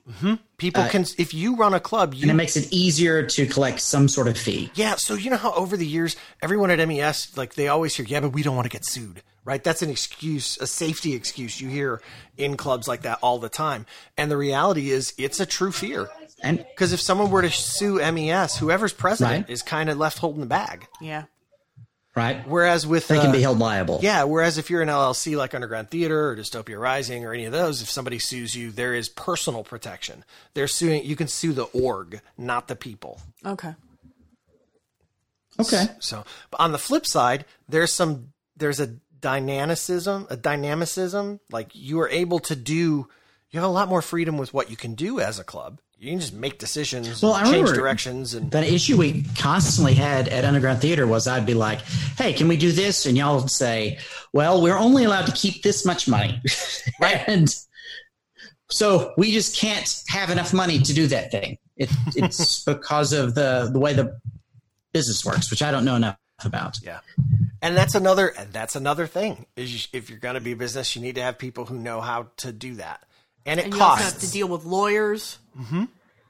People can, if you run a club, you and it makes it easier to collect some sort of fee. Yeah, so you know how over the years, everyone at MES, like they always hear, yeah, but we don't want to get sued, right? That's an excuse, a safety excuse you hear in clubs like that all the time. And the reality is, it's a true fear. And Because if someone were to sue MES, whoever's president Right. is kind of left holding the bag. Yeah. right? Whereas with They can uh, be held liable. Yeah, whereas if you're an LLC like Underground Theater or Dystopia Rising or any of those, if somebody sues you, there is personal protection. They're suing. You can sue the org, not the people. Okay. Okay. So, but on the flip side, there's some there's a dynamicism, a dynamicism. Like you are able to do, you have a lot more freedom with what you can do as a club. You can just make decisions, Well, I change directions, and The issue we constantly had at Underground Theater was I'd be like, "Hey, can we do this?" And y'all would say, "Well, we're only allowed to keep this much money," Right. and so we just can't have enough money to do that thing. It, it's because of the the way the business works, which I don't know enough about. yeah. And that's another and that's another thing is if you're going to be a business, you need to have people who know how to do that, and it And you also costs. have to deal with lawyers,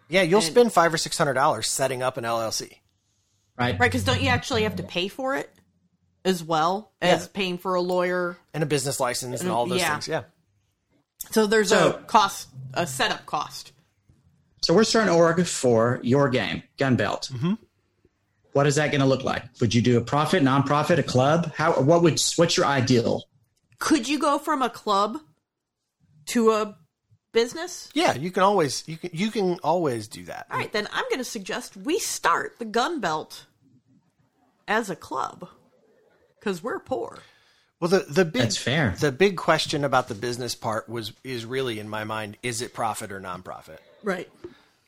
yeah, you'll spend five or six hundred dollars setting up an LLC. Right? right? Because don't you actually have to pay for it as well as Yeah. paying for a lawyer? and a business license and all those Yeah. things. Yeah. So there's So- a cost, a setup cost. So we're starting org for your game, Gunbelt. Mm-hmm. What is that going to look like? Would you do a profit, nonprofit, a club? How? What would? What's your ideal? Could you go from a club to a business? Yeah, you can always you can you can always do that. All right, then I'm going to suggest we start the gun belt as a club because we're poor. Well, the the big That's fair. the big question about the business part was is really in my mind: is it profit or nonprofit? Right.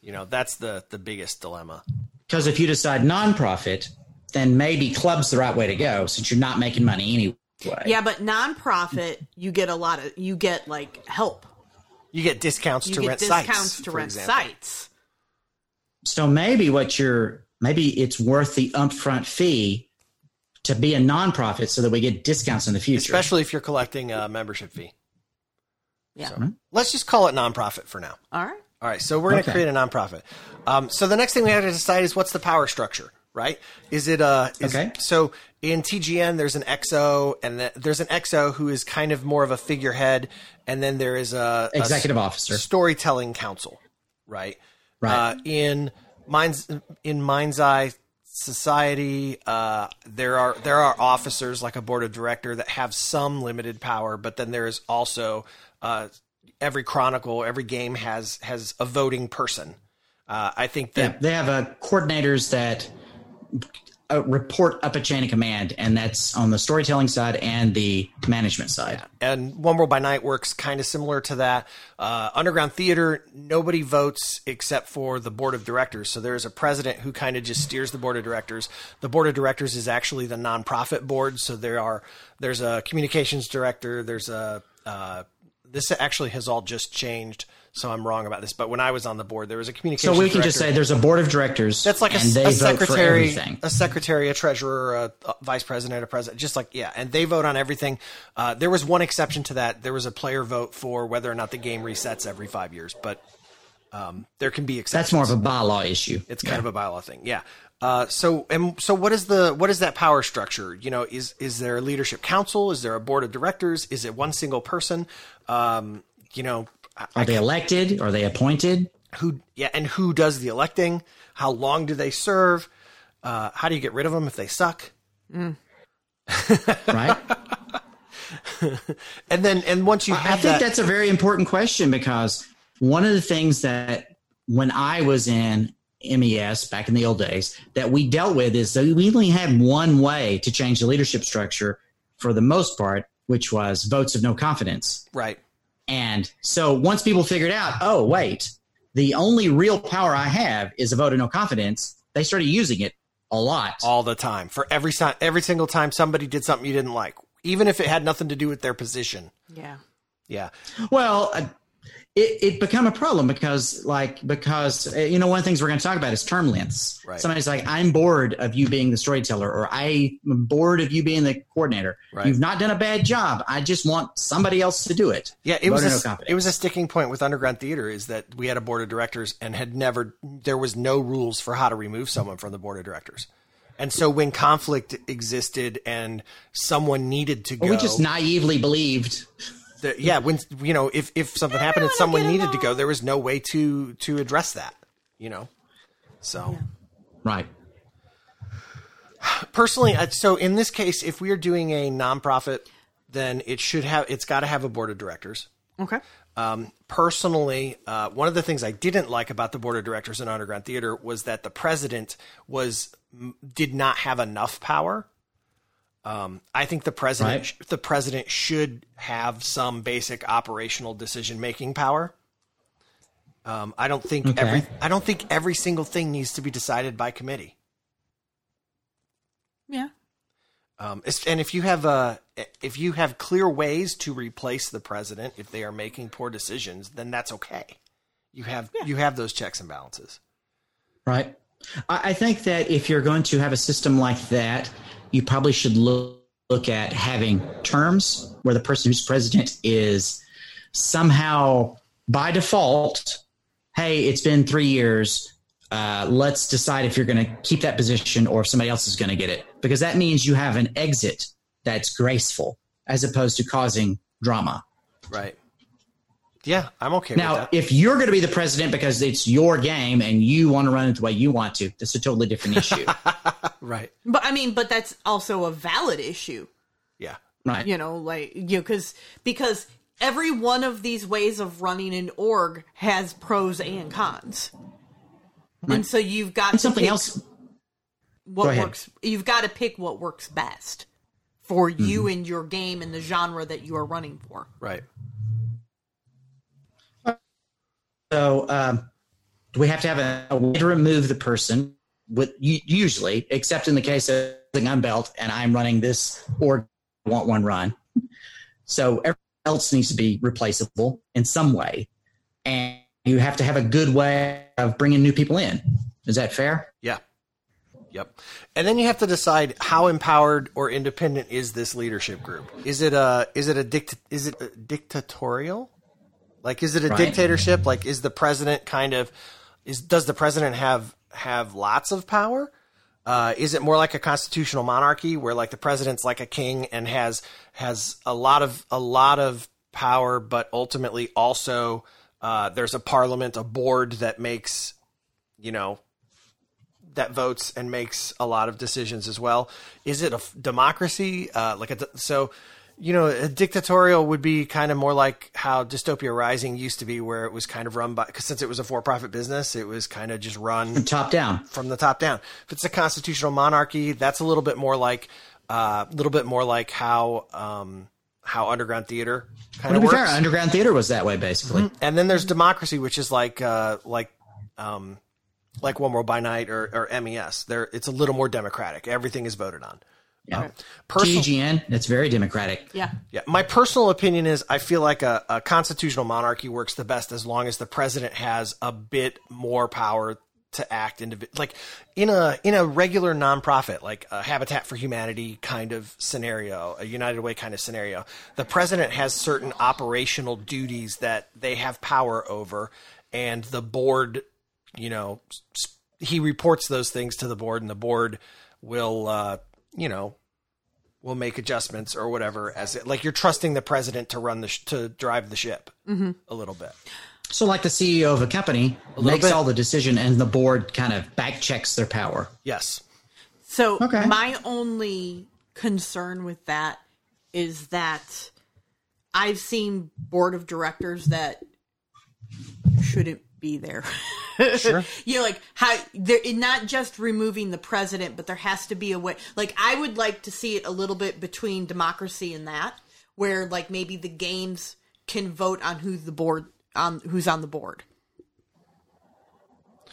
You know, that's the the biggest dilemma. Because if you decide nonprofit, then maybe club's the right way to go since you're not making money anyway. Yeah, but nonprofit, you get a lot of you get like help. You get discounts You to get rent discounts sites to rent example. sites. So maybe what you're maybe it's worth the upfront fee to be a nonprofit so that we get discounts in the future. especially if you're collecting a membership fee. Yeah. So, let's just call it nonprofit for now. All right. All right, so we're going to Okay. create a nonprofit. Um, so the next thing we have to decide is what's the power structure, right? Is it uh is, Okay. So in TGN, there's an XO, and the, there's an XO who is kind of more of a figurehead, and then there is a, a Executive officer. storytelling council, right? Right. Uh, in Minds in Mind's Eye Society, uh, there are there are officers like a board of director that have some limited power, but then there is also uh, every chronicle, every game has has a voting person. Uh, I think Yeah, they have uh, coordinators that uh, report up a chain of command, and that's on the storytelling side and the management side. and One World by Night works kind of similar to that. Uh, Underground Theater, nobody votes except for the board of directors. So there is a president who kind of just steers the board of directors. The board of directors is actually the nonprofit board. So there are there's a communications director. There's a uh, this actually has all just changed. So I'm wrong about this. But when I was on the board, there was a communication. So we can just say there's a board of directors. That's like a, a secretary, a secretary, a treasurer, a, a vice president, a president, just like yeah, and they vote on everything. Uh, there was one exception to that. There was a player vote for whether or not the game resets every five years, but um, there can be exceptions. That's more of a bylaw issue. It's kind of a bylaw thing, yeah. Uh, so and so, what is the what is that power structure? You know, is is there a leadership council? Is there a board of directors? Is it one single person? Um, you know, Are they elected? Are they appointed? who yeah and who does the electing how long do they serve uh, how do you get rid of them if they suck Right? and then and once you I think that that's a very important question because one of the things that when I was in MES back in the old days that we dealt with is that we only had one way to change the leadership structure for the most part, which was votes of no confidence. right And so once people figured out, oh, wait, the only real power I have is a vote of no confidence, they started using it a lot. all the time for every si- every single time somebody did something you didn't like even if it had nothing to do with their position Yeah. Yeah Well, uh, it, it become a problem because, like, because uh, you know, one of the things we're going to talk about is term lengths. Right. Somebody's like, "I'm bored of you being the storyteller," or "I'm bored of you being the coordinator. Right. You've not done a bad job. I just want somebody else to do it." yeah it was Vote a, no it was a sticking point with underground theater is that we had a board of directors and had never there was no rules for how to remove someone from the board of directors and so when conflict existed and someone needed to go we just naively believed. The, yeah, when you know, if if something happened and someone needed to go, there was no way to to address that. You know, so Right. personally, so in this case, if we are doing a nonprofit, then it should have it's got to have a board of directors. Okay. Um, personally, uh, one of the things I didn't like about the board of directors in Underground Theater was that the president was did not have enough power. Um, I think the president Right. the president should have some basic operational decision making power. Um, I don't think Okay. every I don't think every single thing needs to be decided by committee. Yeah. Um, and if you have uh, if you have clear ways to replace the president if they are making poor decisions, then that's okay. You have you have those checks and balances. Right. I, I think that if you're going to have a system like that, you probably should look, look at having terms where the person who's president is somehow by default, hey, it's been three years. Uh, let's decide if you're going to keep that position or if somebody else is going to get it. Because that means you have an exit that's graceful as opposed to causing drama. Right. Yeah, I'm okay Now, with that. if you're going to be the president because it's your game and you want to run it the way you want to, that's a totally different issue. right. But I mean, but that's also a valid issue. Yeah. right. you know like you know because because every one of these ways of running an org has pros and cons and so you've got And to something pick else. what go ahead. works you've got to pick what works best for you Mm-hmm. and your game and the genre that you are running for Right. So, um, do we have to have a, a way to remove the person? With usually, except in the case of the gun belt, and I'm running this or want one run. So everyone else needs to be replaceable in some way, and you have to have a good way of bringing new people in. Is that fair? Yeah. Yep. And then you have to decide how empowered or independent is this leadership group? Is it a is it a dict is it a dictatorial? Like is it a Right. dictatorship? Like is the president kind of is does the president have have lots of power? Uh, is it more like a constitutional monarchy where like the president's like a king and has has a lot of a lot of power, but ultimately also uh, there's a parliament, a board that makes you know that votes and makes a lot of decisions as well. Is it a f- democracy? Uh, like a di- so, you know, a dictatorial would be kind of more like how Dystopia Rising used to be, where it was kind of run by because since it was a for-profit business, it was kind of just run from Top down. from the top down. If it's a constitutional monarchy, that's a little bit more like a uh, little bit more like how um, how underground theater kind of be works. fair, underground theater was that way basically. And then there's democracy, which is like uh, like um, like One World by Night or, or MES. There, it's a little more democratic. Everything is voted on. Yeah. Personal, TGN, that's very democratic. yeah yeah, my personal opinion is I feel like a, a constitutional monarchy works the best as long as the president has a bit more power to act indivi- like in a in a regular nonprofit like a Habitat for Humanity kind of scenario, a United Way kind of scenario. The president has certain operational duties that they have power over, and the board, you know, s- he reports those things to the board, and the board will, uh, you know, will make adjustments or whatever as it like you're trusting the president to run the sh- to drive the ship mm-hmm. a little bit. So, like the CEO of a company little makes bit. all the decision, and the board kind of back checks their power. Yes. So Okay. my only concern with that is that I've seen board of directors that shouldn't be there. Sure. you know, like how they're not just removing the president, but there has to be a way. Like I would like to see it a little bit between democracy and that, where like maybe the games can vote on who's the board on who's on the board.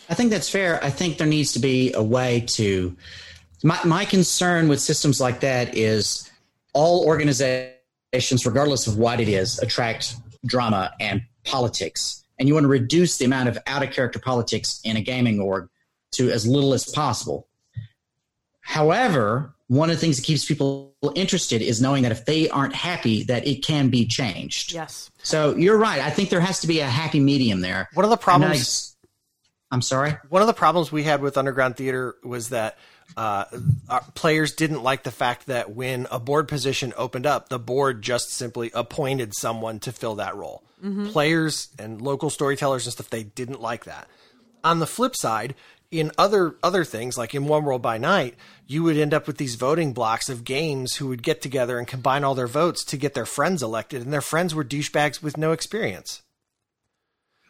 I think that's fair. I think there needs to be a way to. My, my concern with systems like that is all organizations, regardless of what it is, attract drama and politics. And you want to reduce the amount of out of character politics in a gaming org to as little as possible. However, one of the things that keeps people interested is knowing that if they aren't happy, that it can be changed. Yes. So you're right. I think there has to be a happy medium there. One of the And I- problems I'm sorry. one of the problems we had with underground theater was that uh, our players didn't like the fact that when a board position opened up, the board just simply appointed someone to fill that role. Mm-hmm. Players and local storytellers and stuff they didn't like that. On the flip side, in other other things like in One World by Night, you would end up with these voting blocks of games who would get together and combine all their votes to get their friends elected, and their friends were douchebags with no experience.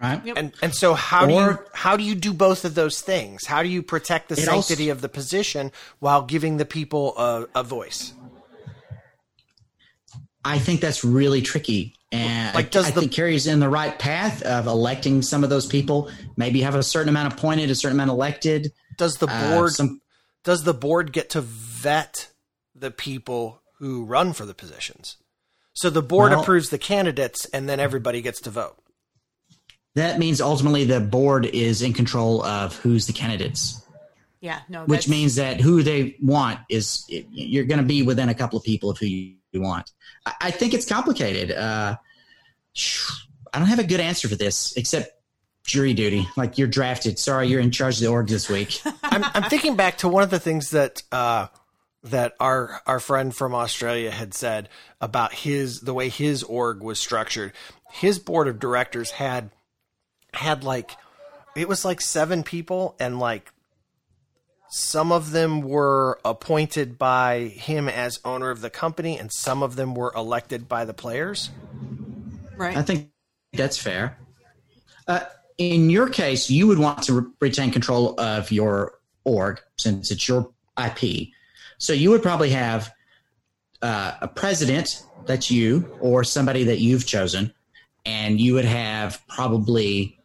Right. And and so how do you how do you do both of those things? How do you protect the sanctity also- of the position while giving the people a, a voice? I think that's really tricky. And Like, does I the- think Kerry's in the right path of electing some of those people. Maybe have a certain amount appointed, a certain amount elected. Does the Uh, board some, does the board get to vet the people who run for the positions? So the board Well- approves the candidates and then everybody gets to vote. that means ultimately the board is in control of who's the candidates, Yeah, no. which means that who they want is you're going to be within a couple of people of who you want. I, I think it's complicated. Uh, I don't have a good answer for this except jury duty. Like you're drafted. Sorry, you're in charge of the org this week. I'm, I'm thinking back to one of the things that uh, that our our friend from Australia had said about his the way his org was structured. His board of directors had had like it was like seven people and like some of them were appointed by him as owner of the company and some of them were elected by the players. right. I think that's fair. Uh, in your case, you would want to re- retain control of your org since it's your IP. So you would probably have uh, a president that's you or somebody that you've chosen, and you would have probably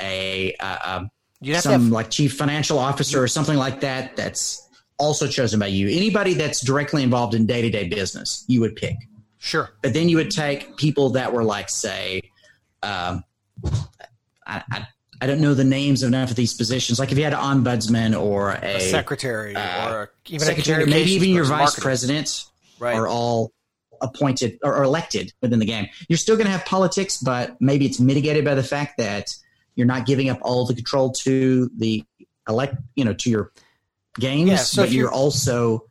a uh, You'd have some have like chief financial officer or something like that that's also chosen by you. Anybody that's directly involved in day to day business, you would pick sure. but then you would take people that were like say um, I, I, I don't know the names of enough of these positions like if you had an ombudsman or a, A secretary or a, even a secretary maybe even your vice marketing. president Right. are all appointed or, or elected within the game you're still going to have politics but maybe it's mitigated by the fact that you're not giving up all the control to the elect you know to your games Yeah, so but if you- you're also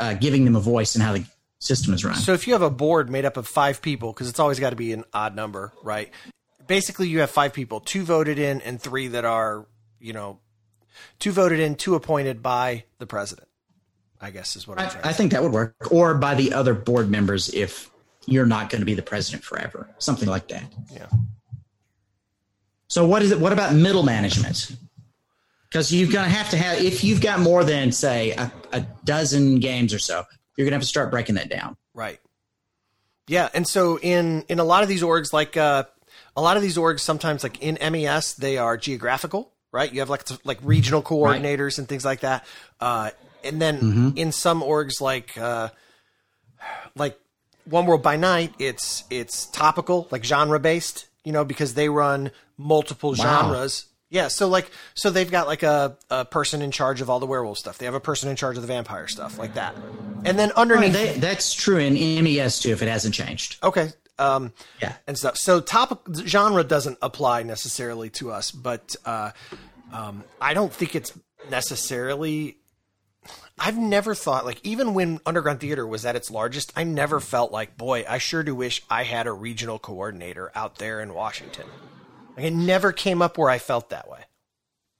uh, giving them a voice in how the system is run So if you have a board made up of five people, because it's always got to be an odd number, right? Basically, you have five people, two voted in and three that are, you know, two voted in, two appointed by the president. I guess is what I'm I, trying. I to think that would work, or by the other board members if you're not going to be the president forever, something like that. Yeah. So what is it? What about middle management? Because you're going to have to have if you've got more than say a, a dozen games or so, you're going to have to start breaking that down. Right. Yeah, and so in in a lot of these orgs, like uh, a lot of these orgs, sometimes like in MES, they are geographical, right? You have like like regional coordinators and things like that. Uh, and then in some orgs, like uh, like One World by Night, it's it's topical, like genre based, you know, because they run multiple genres. Yeah, so like so they've got like a, a person in charge of all the werewolf stuff. They have a person in charge of the vampire stuff, like that. And then underneath mean, they, that's true in MES too, if it hasn't changed. Okay. Um, Yeah. and stuff. So top genre doesn't apply necessarily to us, but uh, um, I don't think it's necessarily. I've never thought like even when Underground Theater was at its largest, I never mm-hmm. felt like boy, I sure do wish I had a regional coordinator out there in Washington. Like it never came up where I felt that way.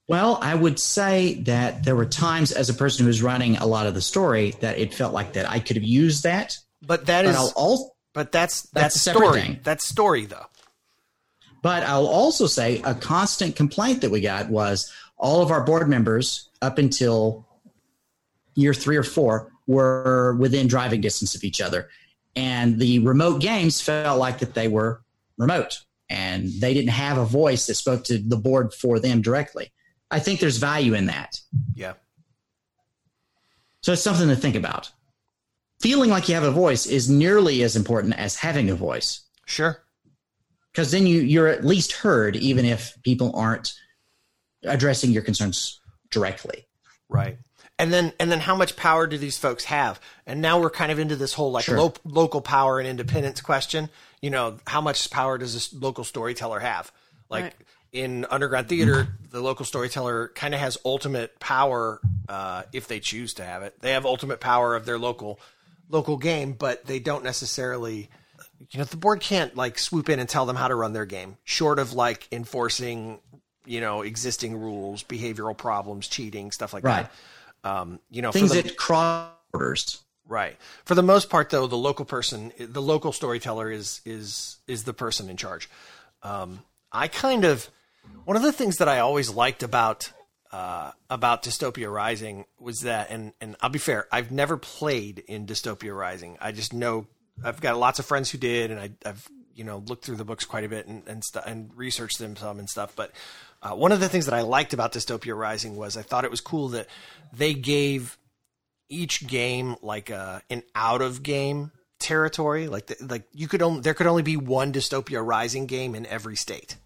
Well, I would say that there were times as a person who was running a lot of the story that it felt like that I could have used that. But that But is, also but that's that's that's, a separate story. thing. That's story though. But I'll also say a constant complaint that we got was all of our board members up until year three or four were within driving distance of each other. And the remote games felt like that they were remote and they didn't have a voice that spoke to the board for them directly. I think there's value in that. Yeah. So it's something to think about. Feeling like you have a voice is nearly as important as having a voice Sure. because then you you're at least heard even if people aren't addressing your concerns directly Right. And then and then how much power do these folks have? And now we're kind of into this whole like Sure. lo- local power and independence question. You know, how much power does this local storyteller have? Like Right. in underground theater, the local storyteller kind of has ultimate power uh, if they choose to have it. They have ultimate power of their local local game, but they don't necessarily you know, the board can't like swoop in and tell them how to run their game, short of like enforcing you know, existing rules, behavioral problems, cheating, stuff like Right. that. Um, you know, Things for the, that cross borders. right. For the most part, though, the local person, the local storyteller is is is the person in charge. Um, I kind of one of the things that I always liked about uh, about Dystopia Rising was that, and and I'll be fair, I've never played in Dystopia Rising. I just know I've got lots of friends who did, and I, I've you know looked through the books quite a bit and and, stu- and researched them some and stuff. But uh, one of the things that I liked about Dystopia Rising was I thought it was cool that they gave each game like a an out of game territory. Like the, like you could only there could only be one Dystopia Rising game in every state.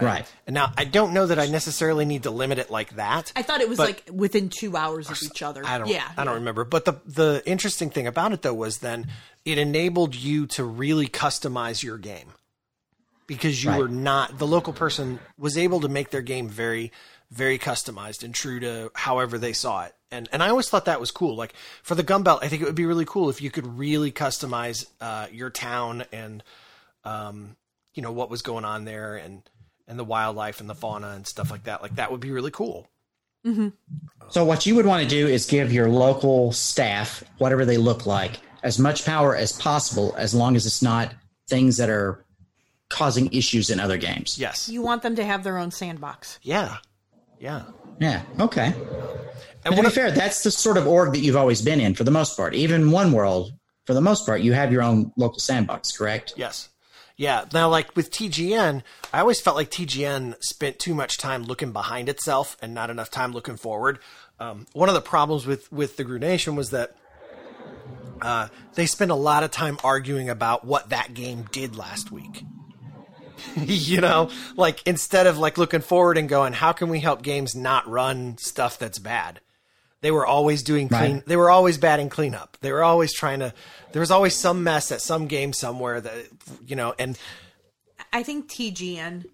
Right. And now I don't know that I necessarily need to limit it like that. I thought it was like within two hours of each other. I don't. Yeah, I don't remember. But the the interesting thing about it though was then it enabled you to really customize your game because you Right. were not the local person was able to make their game very very customized and true to however they saw it. And and I always thought that was cool. Like for the Gunbelt, I think it would be really cool if you could really customize uh, your town and um, you know what was going on there and and the wildlife and the fauna and stuff like that. Like that would be really cool. So what you would want to do is give your local staff, whatever they look like, as much power as possible, as long as it's not things that are causing issues in other games. Yes. You want them to have their own sandbox. Yeah. Yeah. Yeah. Okay. And And to be of- fair, that's the sort of org that you've always been in for the most part. Even One World, for the most part, you have your own local sandbox, correct? Yes. Yeah. Now, like with TGN, I always felt like TGN spent too much time looking behind itself and not enough time looking forward. Um, one of the problems with with the Garou Nation was that uh, they spent a lot of time arguing about what that game did last week. you know, like instead of like looking forward and going, how can we help games not run stuff that's bad? They were always doing clean. Right. They were always batting cleanup. They were always trying to. There was always some mess at some game somewhere that you know. And I think TGN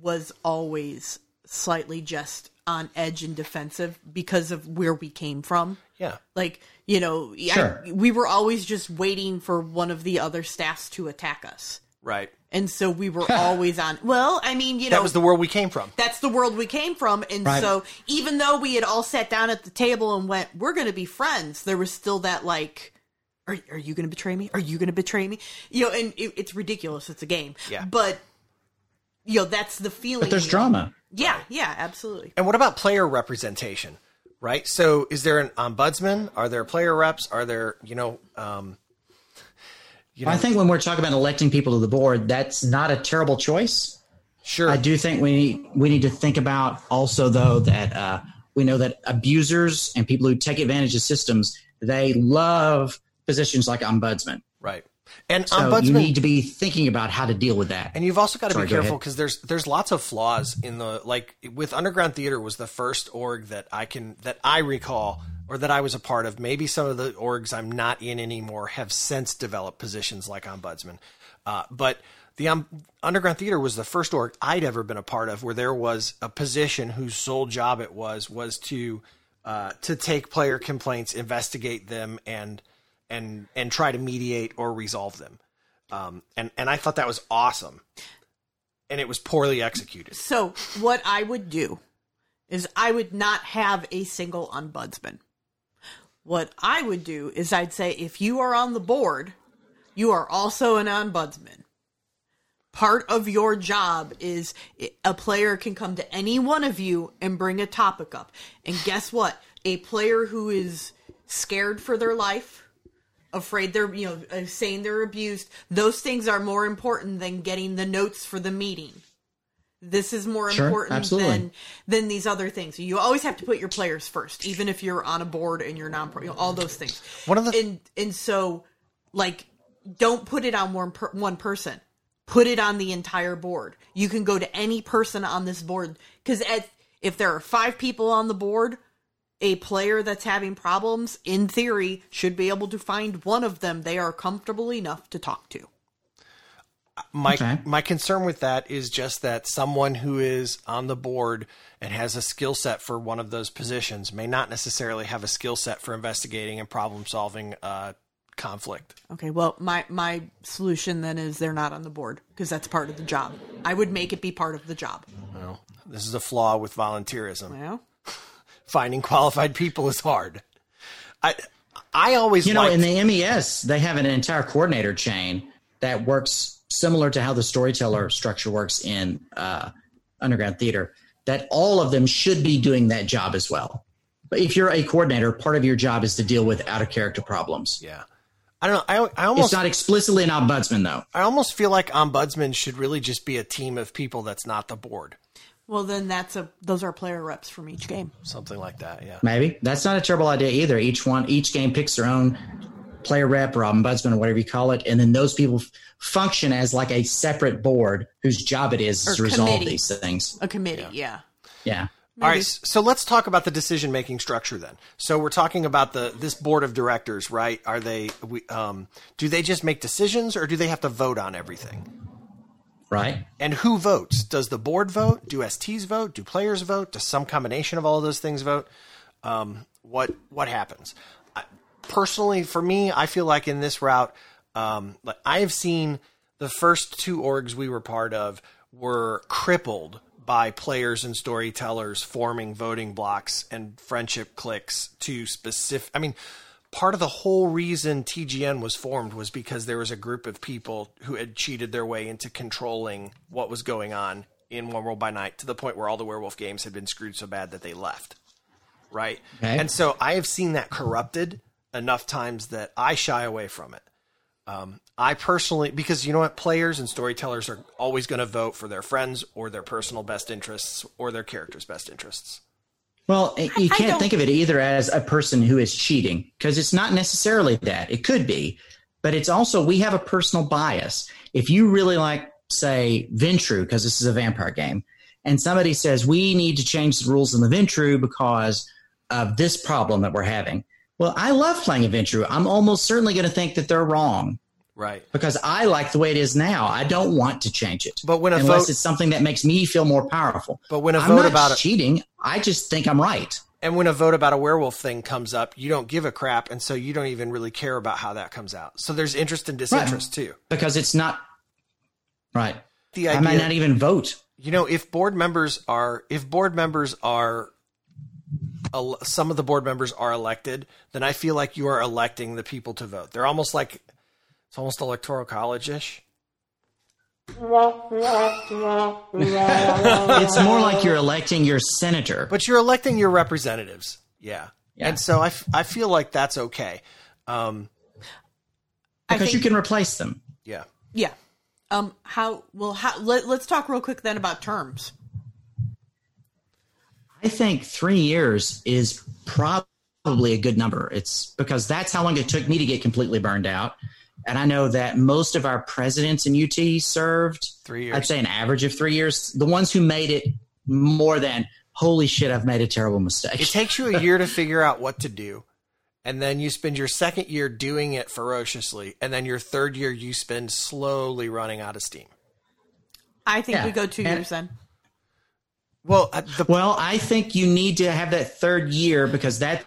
was always slightly just on edge and defensive because of where we came from. yeah, Like, you know, I- Sure. we were always just waiting for one of the other staffs to attack us. right. And so we were always on. Well, I mean, you know, That was the world we came from. that's the world we came from. And Right. so even though we had all sat down at the table and went, we're going to be friends, there was still that like, are, are you going to betray me? Are you going to betray me? You know, and it, it's ridiculous. It's a game. Yeah. But, you know, that's the feeling. But there's drama. Yeah, yeah, absolutely. And what about player representation? Right. So, is there an ombudsman? Are there player reps? Are there, you know, um, you know, I think when we're talking about electing people to the board, that's not a terrible choice. sure. I do think we need we need to think about also though that uh, we know that abusers and people who take advantage of systems they love positions like ombudsman. Right. And So ombudsman. you need to be thinking about how to deal with that. And you've also got to Sorry, be careful because there's there's lots of flaws in the like with Underground Theater was the first org that I can that I recall or that I was a part of. Maybe some of the orgs I'm not in anymore have since developed positions like ombudsman. Uh, but the um, Underground Theater was the first org I'd ever been a part of where there was a position whose sole job it was was to uh, to take player complaints, investigate them, and and and try to mediate or resolve them. Um, and and I thought that was awesome, and it was poorly executed. So what I would do is I would not have a single ombudsman. What I would do is I'd say if you are on the board, you are also an ombudsman. Part of your job is a player can come to any one of you and bring a topic up. And guess what? A player who is scared for their life, afraid they're, you know, saying they're abused, those things are more important than getting the notes for the meeting. This is more Sure, important absolutely. than than these other things. You always have to put your players first, even if you're on a board and you're non you know, all those things. One of the- and and so like don't put it on one per, one person. Put it on the entire board. You can go to any person on this board because if there are five people on the board, a player that's having problems, in theory, should be able to find one of them they are comfortable enough to talk to. My Okay. my concern with that is just that someone who is on the board and has a skill set for one of those positions may not necessarily have a skill set for investigating and problem solving uh, conflict. Okay, well, my my solution then is they're not on the board because that's part of the job. I would make it be part of the job. Well, This is a flaw with volunteerism. Well, Finding qualified people is hard. I I always You know, liked- in the MES, they have an entire coordinator chain that works similar to how the storyteller structure works in uh, underground theater. That all of them should be doing that job as well. But if you're a coordinator, part of your job is to deal with out of character problems. yeah. I don't know. I, I It's almost not explicitly an ombudsman, though. I almost feel like ombudsman should really just be a team of people that's not the board. well, then that's a those are player reps from each game. Something like that. Yeah. Maybe that's not a terrible idea either. Each one, each game picks their own player rep or ombudsman or whatever you call it, and then those people f- function as like a separate board whose job it is Or to resolve committee. these things. A committee, yeah. Yeah. All right, so let's talk about the decision making structure then. So we're talking about the this board of directors, right? Are they we, um, do they just make decisions or do they have to vote on everything? Right. And who votes? Does the board vote? Do STs vote? Do players vote? Does some combination of all of those things vote? Um, what what happens? Personally, for me, I feel like in this route, um, like I have seen the first two orgs we were part of were crippled by players and storytellers forming voting blocks and friendship cliques to specific. I mean, part of the whole reason TGN was formed was because there was a group of people who had cheated their way into controlling what was going on in One World by Night to the point where all the werewolf games had been screwed so bad that they left. Right. Okay. And so I have seen that corrupted enough times that I shy away from it. Um, I personally, because you know what, players and storytellers are always going to vote for their friends or their personal best interests or their character's best interests. Well, you can't don't- think of it either as a person who is cheating because it's not necessarily that. It could be, but it's also we have a personal bias. If you really like, say, Ventrue, because this is a vampire game, and somebody says we need to change the rules in the Ventrue because of this problem that we're having. Well, I love playing Adventure. I'm almost certainly going to think that they're wrong Right. because I like the way it is now. I don't want to change it. But when a unless vote- it's something that makes me feel more powerful. But when a I'm vote not about it, cheating, I just think I'm right. and when a vote about a werewolf thing comes up, you don't give a crap, and so you don't even really care about how that comes out. So there's interest and disinterest too. because it's not right. The I might not even vote. you know, if board members are, if board members are, some of the board members are elected, then I feel like you are electing the people to vote. They're almost like, it's almost electoral college ish. It's more like you're electing your senator. But you're electing your representatives. Yeah. Yeah. And so I, f- I feel like that's okay. Um, because think, you can replace them. yeah. yeah. Um, how well? How let, let's talk real quick then about terms. I think three years is probably a good number. It's because that's how long it took me to get completely burned out. And I know that most of our presidents in UT served Three years. I'd say an average of three years. The ones who made it more than holy shit, I've made a terrible mistake. It takes you a year to figure out what to do. And then you spend your second year doing it ferociously. And then your third year, you spend slowly running out of steam. I think Yeah. we go two And- years then. Well, uh, the, Well, I think you need to have that third year because that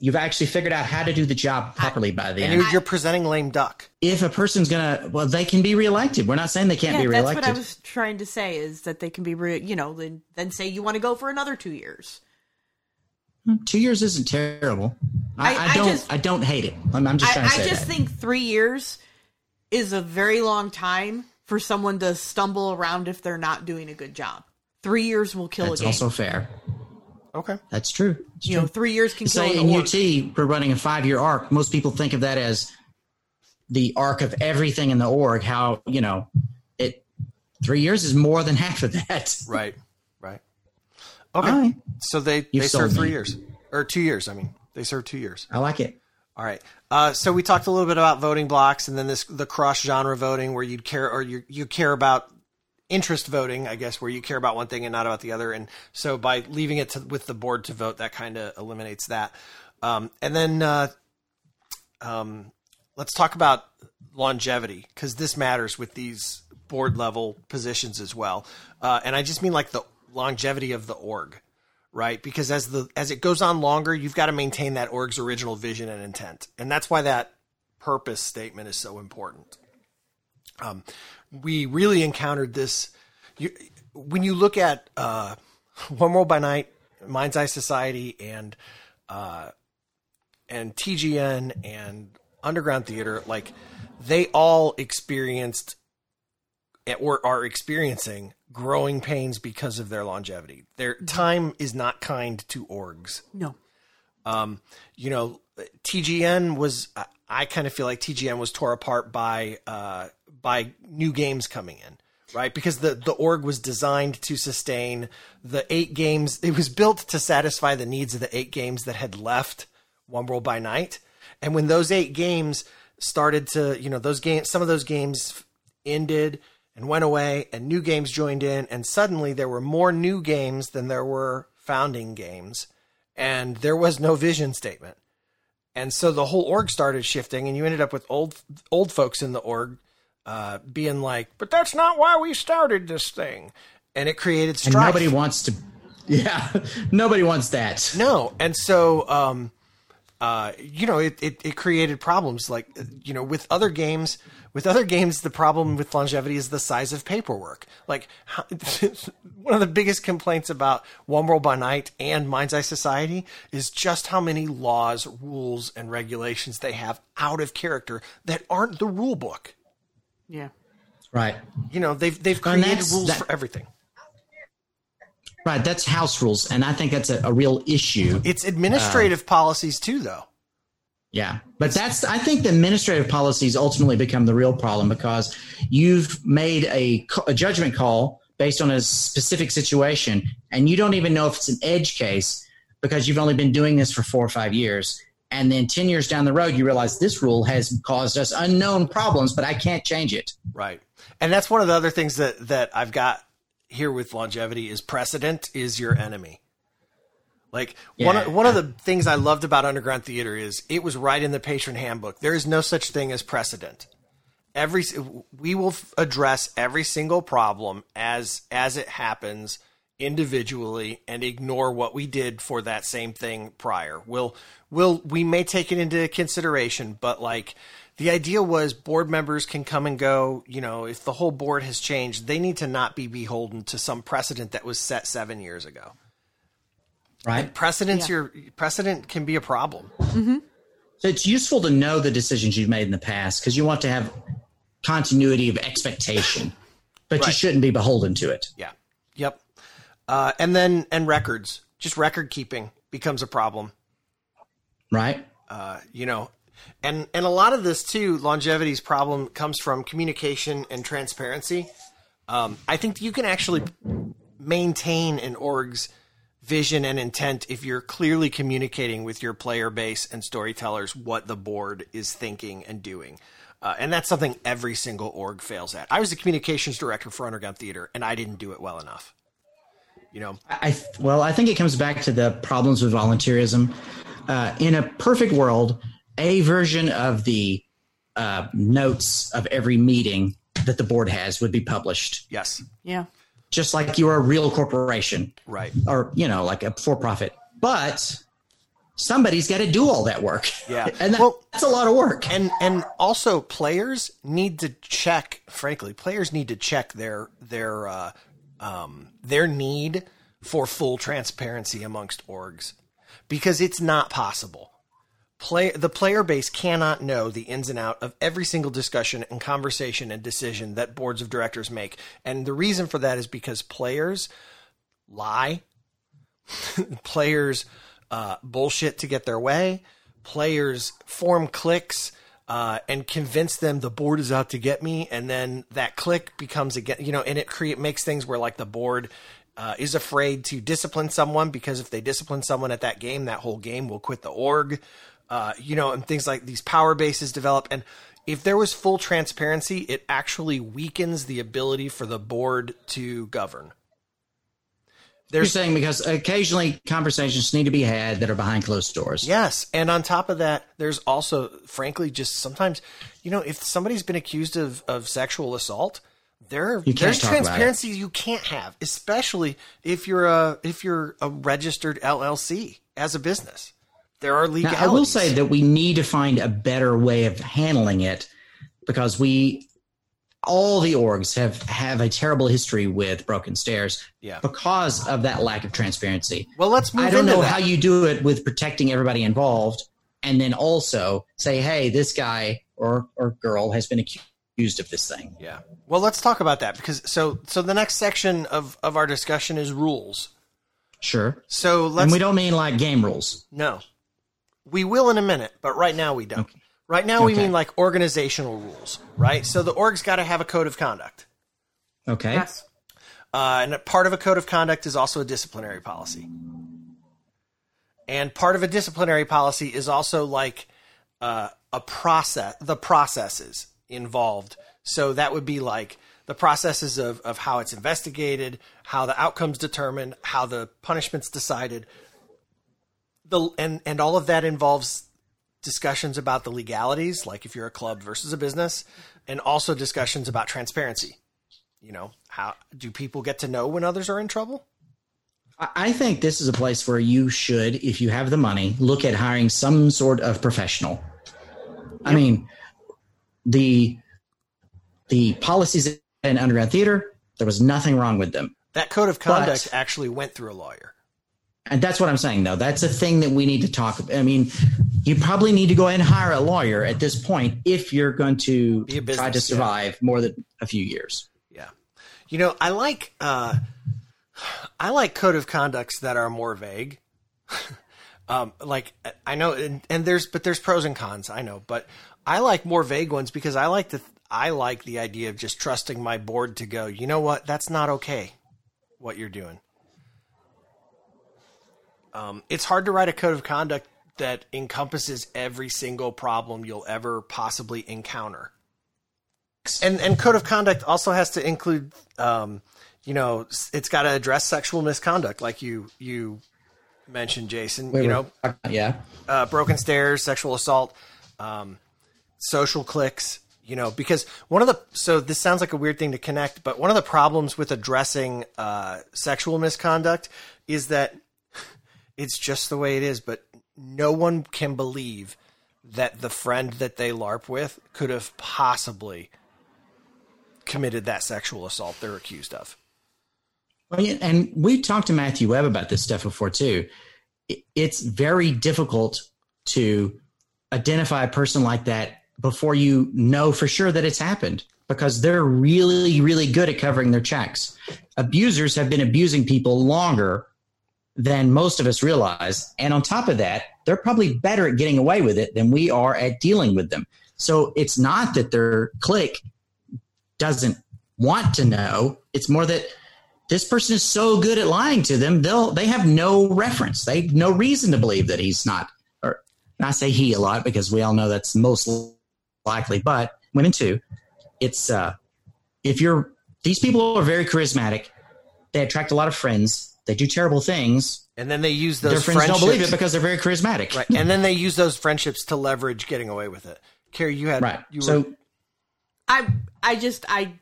you've actually figured out how to do the job properly by the and end. you're, you're presenting lame duck. If a person's gonna, well, they can be reelected. We're not saying they can't Yeah, be reelected. that's what I was trying to say is that they can be, re- you know, then then say you want to go for another two years. Two years isn't terrible. I, I- I, I don't. just- I don't hate it. I'm, I'm just I, trying to I just that. think three years is a very long time for someone to stumble around if they're not doing a good job. Three years will kill That's a game. also fair. Okay. That's true. It's you true. know, three years can kill Say in org. UT, we're running a five-year arc. Most people think of that as the arc of everything in the org. How you know it? Three years is more than half of that. Right. Right. Okay. All right. So they, You've they serve three me. years. Or two years, I mean. They serve two years. I like it. All right. Uh, so we talked a little bit about voting blocks, and then this the cross genre voting, where you'd care or you you care about interest voting, I guess, where you care about one thing and not about the other. And so by leaving it to, with the board to vote, that kind of eliminates that. Um, and then uh, um, let's talk about longevity because this matters with these board level positions as well. Uh, and I just mean like the longevity of the org, right? Because as the as it goes on longer, you've got to maintain that org's original vision and intent, and that's why that purpose statement is so important. Um, we really encountered this. You, when you look at uh, One World by Night, Mind's Eye Society, and uh, and TGN and Underground Theater, like they all experienced or are experiencing growing pains because of their longevity. Their time is not kind to orgs. No. Um, you know, TGN was. I, I kind of feel like TGN was tore apart by uh, by new games coming in, right? Because the the org was designed to sustain the eight games. It was built to satisfy the needs of the eight games that had left One World by Night, and when those eight games started to, you know, those games, some of those games ended and went away, and new games joined in, and suddenly there were more new games than there were founding games, and there was no vision statement. And so the whole org started shifting, and you ended up with old old folks in the org uh, being like, "But that's not why we started this thing," and it created strife. And nobody wants to. Yeah, nobody wants that. No, and so um, uh, you know, it, it, it created problems. Like you know, with other games, with other games, the problem with longevity is the size of paperwork. Like one of the biggest complaints about One World by Night and Mind's Eye Society is just how many laws, rules, and regulations they have out of character that aren't the rule book. Yeah. Right. You know, they've they've created rules that- for everything. Right. That's house rules, and I think that's a, a real issue. It's administrative uh, policies too, though. Yeah, but that's I think the administrative policies ultimately become the real problem because you've made a, a judgment call based on a specific situation, and you don't even know if it's an edge case because you've only been doing this for four or five years. And then 10 years down the road, you realize this rule has caused us unknown problems, but I can't change it. Right. And that's one of the other things that that I've got here with longevity is precedent is your enemy. Like one of, one of the things I loved about underground theater is it was right in the patron handbook. There is no such thing as precedent. Every we will address every single problem as as it happens individually and ignore what we did for that same thing prior. We'll we'll we may take it into consideration, but like the idea was board members can come and go, you know, if the whole board has changed, they need to not be beholden to some precedent that was set 7 years ago. Right. Precedents Yeah. your precedent can be a problem. Mm-hmm. So it's useful to know the decisions you've made in the past because you want to have continuity of expectation, but you shouldn't be beholden to it. Yeah. Yep. Uh, and then and records, just record keeping becomes a problem. Right. Uh, you know, and and a lot of this too, longevity's problem comes from communication and transparency. Um, I think you can actually maintain an org's vision and intent if you're clearly communicating with your player base and storytellers what the board is thinking and doing. Uh, and that's something every single org fails at. I was the communications director for Underground Theater, and I didn't do it well enough. You know, I well, I think it comes back to the problems with volunteerism. Uh, in a perfect world, a version of the uh, notes of every meeting that the board has would be published, yes, Yeah. just like you are a real corporation right. or you know, like a for-profit. But somebody's got to do all that work. Yeah. and that, Well- that's a lot of work. and and also players need to check frankly players need to check their their uh, um, their need for full transparency amongst orgs because it's not possible play the player base cannot know the ins and out of every single discussion and conversation and decision that boards of directors make and the reason for that is because players lie players uh, bullshit to get their way. Players form cliques uh, and convince them the board is out to get me, and then that click becomes again, you know, and it create makes things where like the board. Uh, is afraid to discipline someone because if they discipline someone at that game, that whole game will quit the org. Uh, you know, and things like these power bases develop. And if there was full transparency, it actually weakens the ability for the board to govern. You're saying because occasionally conversations need to be had that are behind closed doors. Yes, and on top of that, there's also, frankly, just sometimes, you know, if somebody's been accused of, of sexual assault, there there's talk about it. transparency you can't have, especially if you're a if you're a registered LLC as a business. There are Now, legalities. I will say that we need to find a better way of handling it because we all the orgs have have a terrible history with broken stairs Yeah. because of that lack of transparency. Well, let's move I don't into know that. how you do it with protecting everybody involved, and then also say, "Hey, this guy or or girl has been accused of this thing." Yeah. Well, let's talk about that because so so the next section of of our discussion is rules. Sure, So let's and we don't mean like game rules. no. We will in a minute, but right now we don't. Right now we Okay. mean like organizational rules, right? So the org's got to have a code of conduct. Okay. Yes. Uh, and part of a code of conduct is also a disciplinary policy. And part of a disciplinary policy is also like uh, a process, the processes involved. So that would be like the processes of, of how it's investigated, how the outcomes determined, how the punishment's decided. The, and, and all of that involves discussions about the legalities, like if you're a club versus a business, and also discussions about transparency you know how do people get to know when others are in trouble I- think this is a place where you should, if you have the money, look at hiring some sort of professional. I mean, the the policies in underground theater, there was nothing wrong with them. that code of conduct But- actually went through a lawyer And that's what I'm saying, though. That's a thing that we need to talk about. I mean, you probably need to go ahead and hire a lawyer at this point if you're going to a try to business, yeah. survive more than a few years. yeah you know i like uh i like code of conducts that are more vague um like i know and, and there's but there's pros and cons i know but i like more vague ones because i like the i like the idea of just trusting my board to go you know what that's not okay what you're doing um, it's hard to write a code of conduct that encompasses every single problem you'll ever possibly encounter. And and code of conduct also has to include, um, you know, it's got to address sexual misconduct, like you you mentioned, Jason. you know, yeah. uh, broken stairs, sexual assault, um, social clicks. You know, because one of the so this sounds like a weird thing to connect, but one of the problems with addressing uh, sexual misconduct is that it's just the way it is. But no one can believe that the friend that they LARP with could have possibly committed that sexual assault they're accused of. Well, yeah, and we talked to Matthew Webb about this stuff before too. It's very difficult to identify a person like that before you know for sure that it's happened because they're really, really good at covering their checks. Abusers have been abusing people longer than most of us realize. And on top of that, they're probably better at getting away with it than we are at dealing with them. So it's not that their clique doesn't want to know. It's more that this person is so good at lying to them, they'll they have no reference. They have no reason to believe that he's not. Or I say he a lot because we all know that's most likely, but women too. It's uh, if you're these people are very charismatic. They attract a lot of friends. They do terrible things. And then they use those Their friends don't believe it because they're very charismatic. Right. And then they use those friendships to leverage getting away with it. Carrie, you had Right. you were So I I just I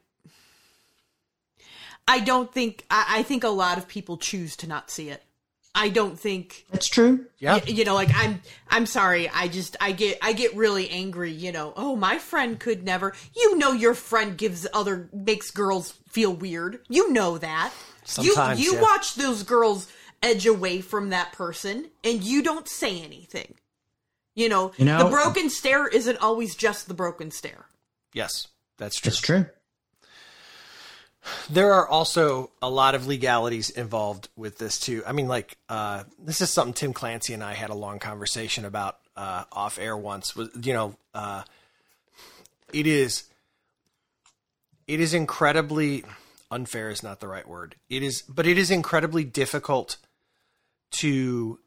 I don't think I, I think a lot of people choose to not see it. I don't think that's true. yeah. y- you know like I'm I'm sorry. I just I get I get really angry, you know. Oh, my friend could never. You know your friend gives other makes girls feel weird. You know that. Sometimes, you you yeah. watch those girls edge away from that person and you don't say anything. You know, You know- the broken stair isn't always just the broken stair. Yes, that's true. That's true. There are also a lot of legalities involved with this too. I mean, like uh, this is something Tim Clancy and I had a long conversation about uh, off air once. Was you know, uh, it is it is incredibly unfair is not the right word. It is, but it is incredibly difficult to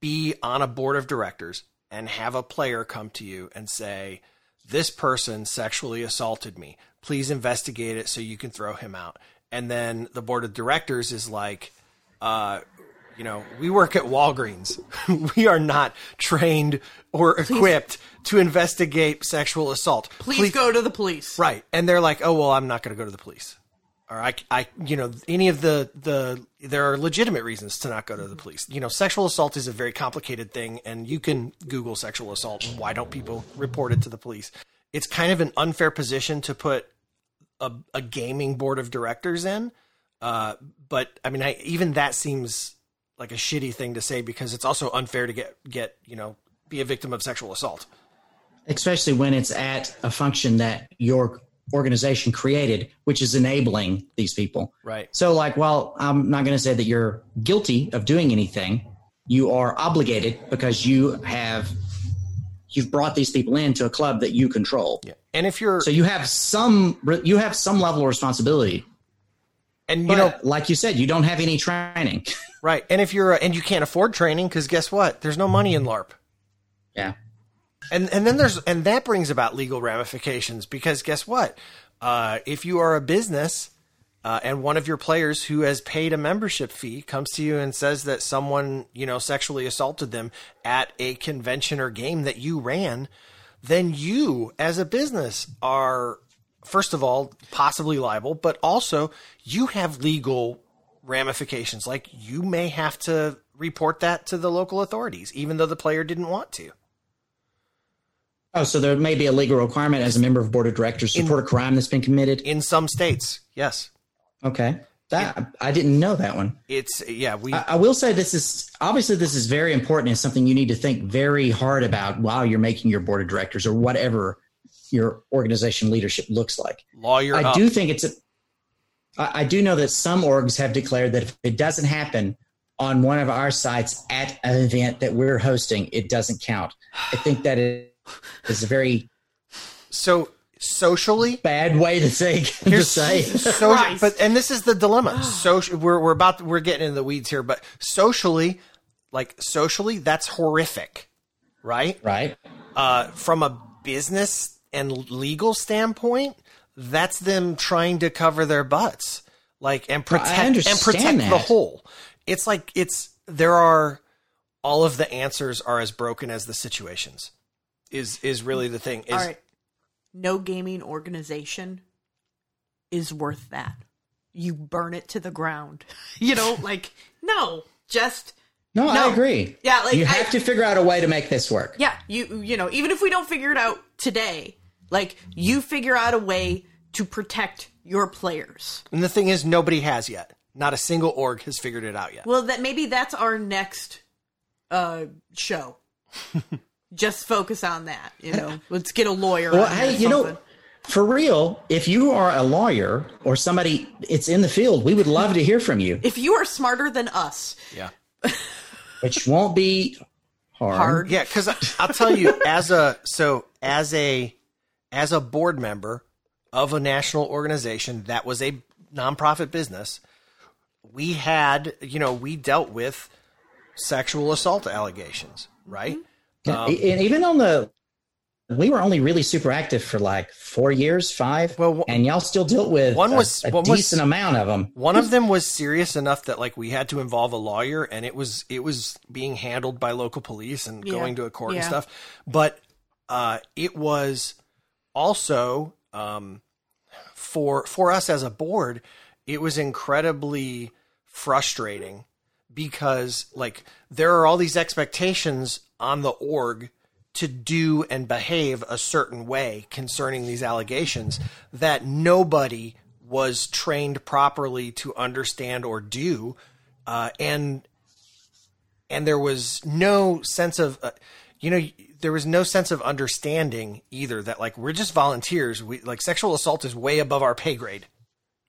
be on a board of directors and have a player come to you and say, This person sexually assaulted me. Please investigate it so you can throw him out. And then the board of directors is like, uh, you know, we work at Walgreens. we are not trained or equipped to investigate sexual assault. Please, go to the police. Right. And they're like, oh, well, I'm not going to go to the police. Or I, I, you know, any of the, the, there are legitimate reasons to not go to the police. You know, sexual assault is a very complicated thing, and you can Google sexual assault. Why don't people report it to the police? It's kind of an unfair position to put a, a gaming board of directors in. Uh, but I mean, I, even that seems like a shitty thing to say because it's also unfair to get get you know be a victim of sexual assault. especially when it's at a function that your organization created, which is enabling these people. Right. So, like, while I'm not going to say that you're guilty of doing anything, you are obligated because you have you've brought these people into a club that you control. Yeah. And if you're So you have some you have some level of responsibility. and you But know like you said, you don't have any training. right, and if you're and you can't afford training because guess what? There's no money in LARP. yeah. And and then there's and that brings about legal ramifications because guess what? Uh, if you are a business uh, and one of your players who has paid a membership fee comes to you and says that someone you know sexually assaulted them at a convention or game that you ran, then you as a business are first of all possibly liable, but also you have legal ramifications. Like you may have to report that to the local authorities, even though the player didn't want to. Oh, so there may be a legal requirement as a member of board of directors to report a crime that's been committed. in some states yes Okay, that I didn't know that one. it's yeah we I, I will say this is obviously this is very important and something you need to think very hard about while you're making your board of directors or whatever your organization leadership looks like. lawyer I up. do think it's a. I I do know that some orgs have declared that if it doesn't happen on one of our sites at an event that we're hosting, it doesn't count. I think that is a very so socially? bad way to say to say. so but and this is the dilemma. Social we're we're about we're getting in the weeds here but socially like socially that's horrific right? Right. uh from a business and legal standpoint that's them trying to cover their butts like and protect and understand protect the whole. It's like it's there are all of the answers are as broken as the situations is is really the thing is All right. No gaming organization is worth that. You burn it to the ground. You know, like no, just No, I agree. Yeah, like, you I- have to figure out a way to make this work. yeah, you you know, even if we don't figure it out today, like you figure out a way to protect your players. And the thing is, nobody has yet. Not a single org has figured it out yet. Well, that maybe that's our next uh show. Just focus on that, you know. Let's get a lawyer. Well, on there or hey, you know, for real, if you are a lawyer or somebody it's in the field, we would love to hear from you, if you are smarter than us, Yeah. which won't be hard. hard. Yeah, because I'll tell you, as a so as a as a board member of a national organization that was a nonprofit business, we had you know we dealt with sexual assault allegations, right? Yeah, e- and even on the, we were only really super active for like four years, five. Well, one- and y'all still dealt with one was- a, one was- decent amount of them. One of them was serious enough that like we had to involve a lawyer, and it was it was being handled by local police and Yeah. going to a court and stuff. But uh, it was also um, for for us as a board, it was incredibly frustrating because like there are all these expectations on the org to do and behave a certain way concerning these allegations that nobody was trained properly to understand or do uh, and and there was no sense of uh, you know there was no sense of understanding either that like we're just volunteers. We like sexual assault is way above our pay grade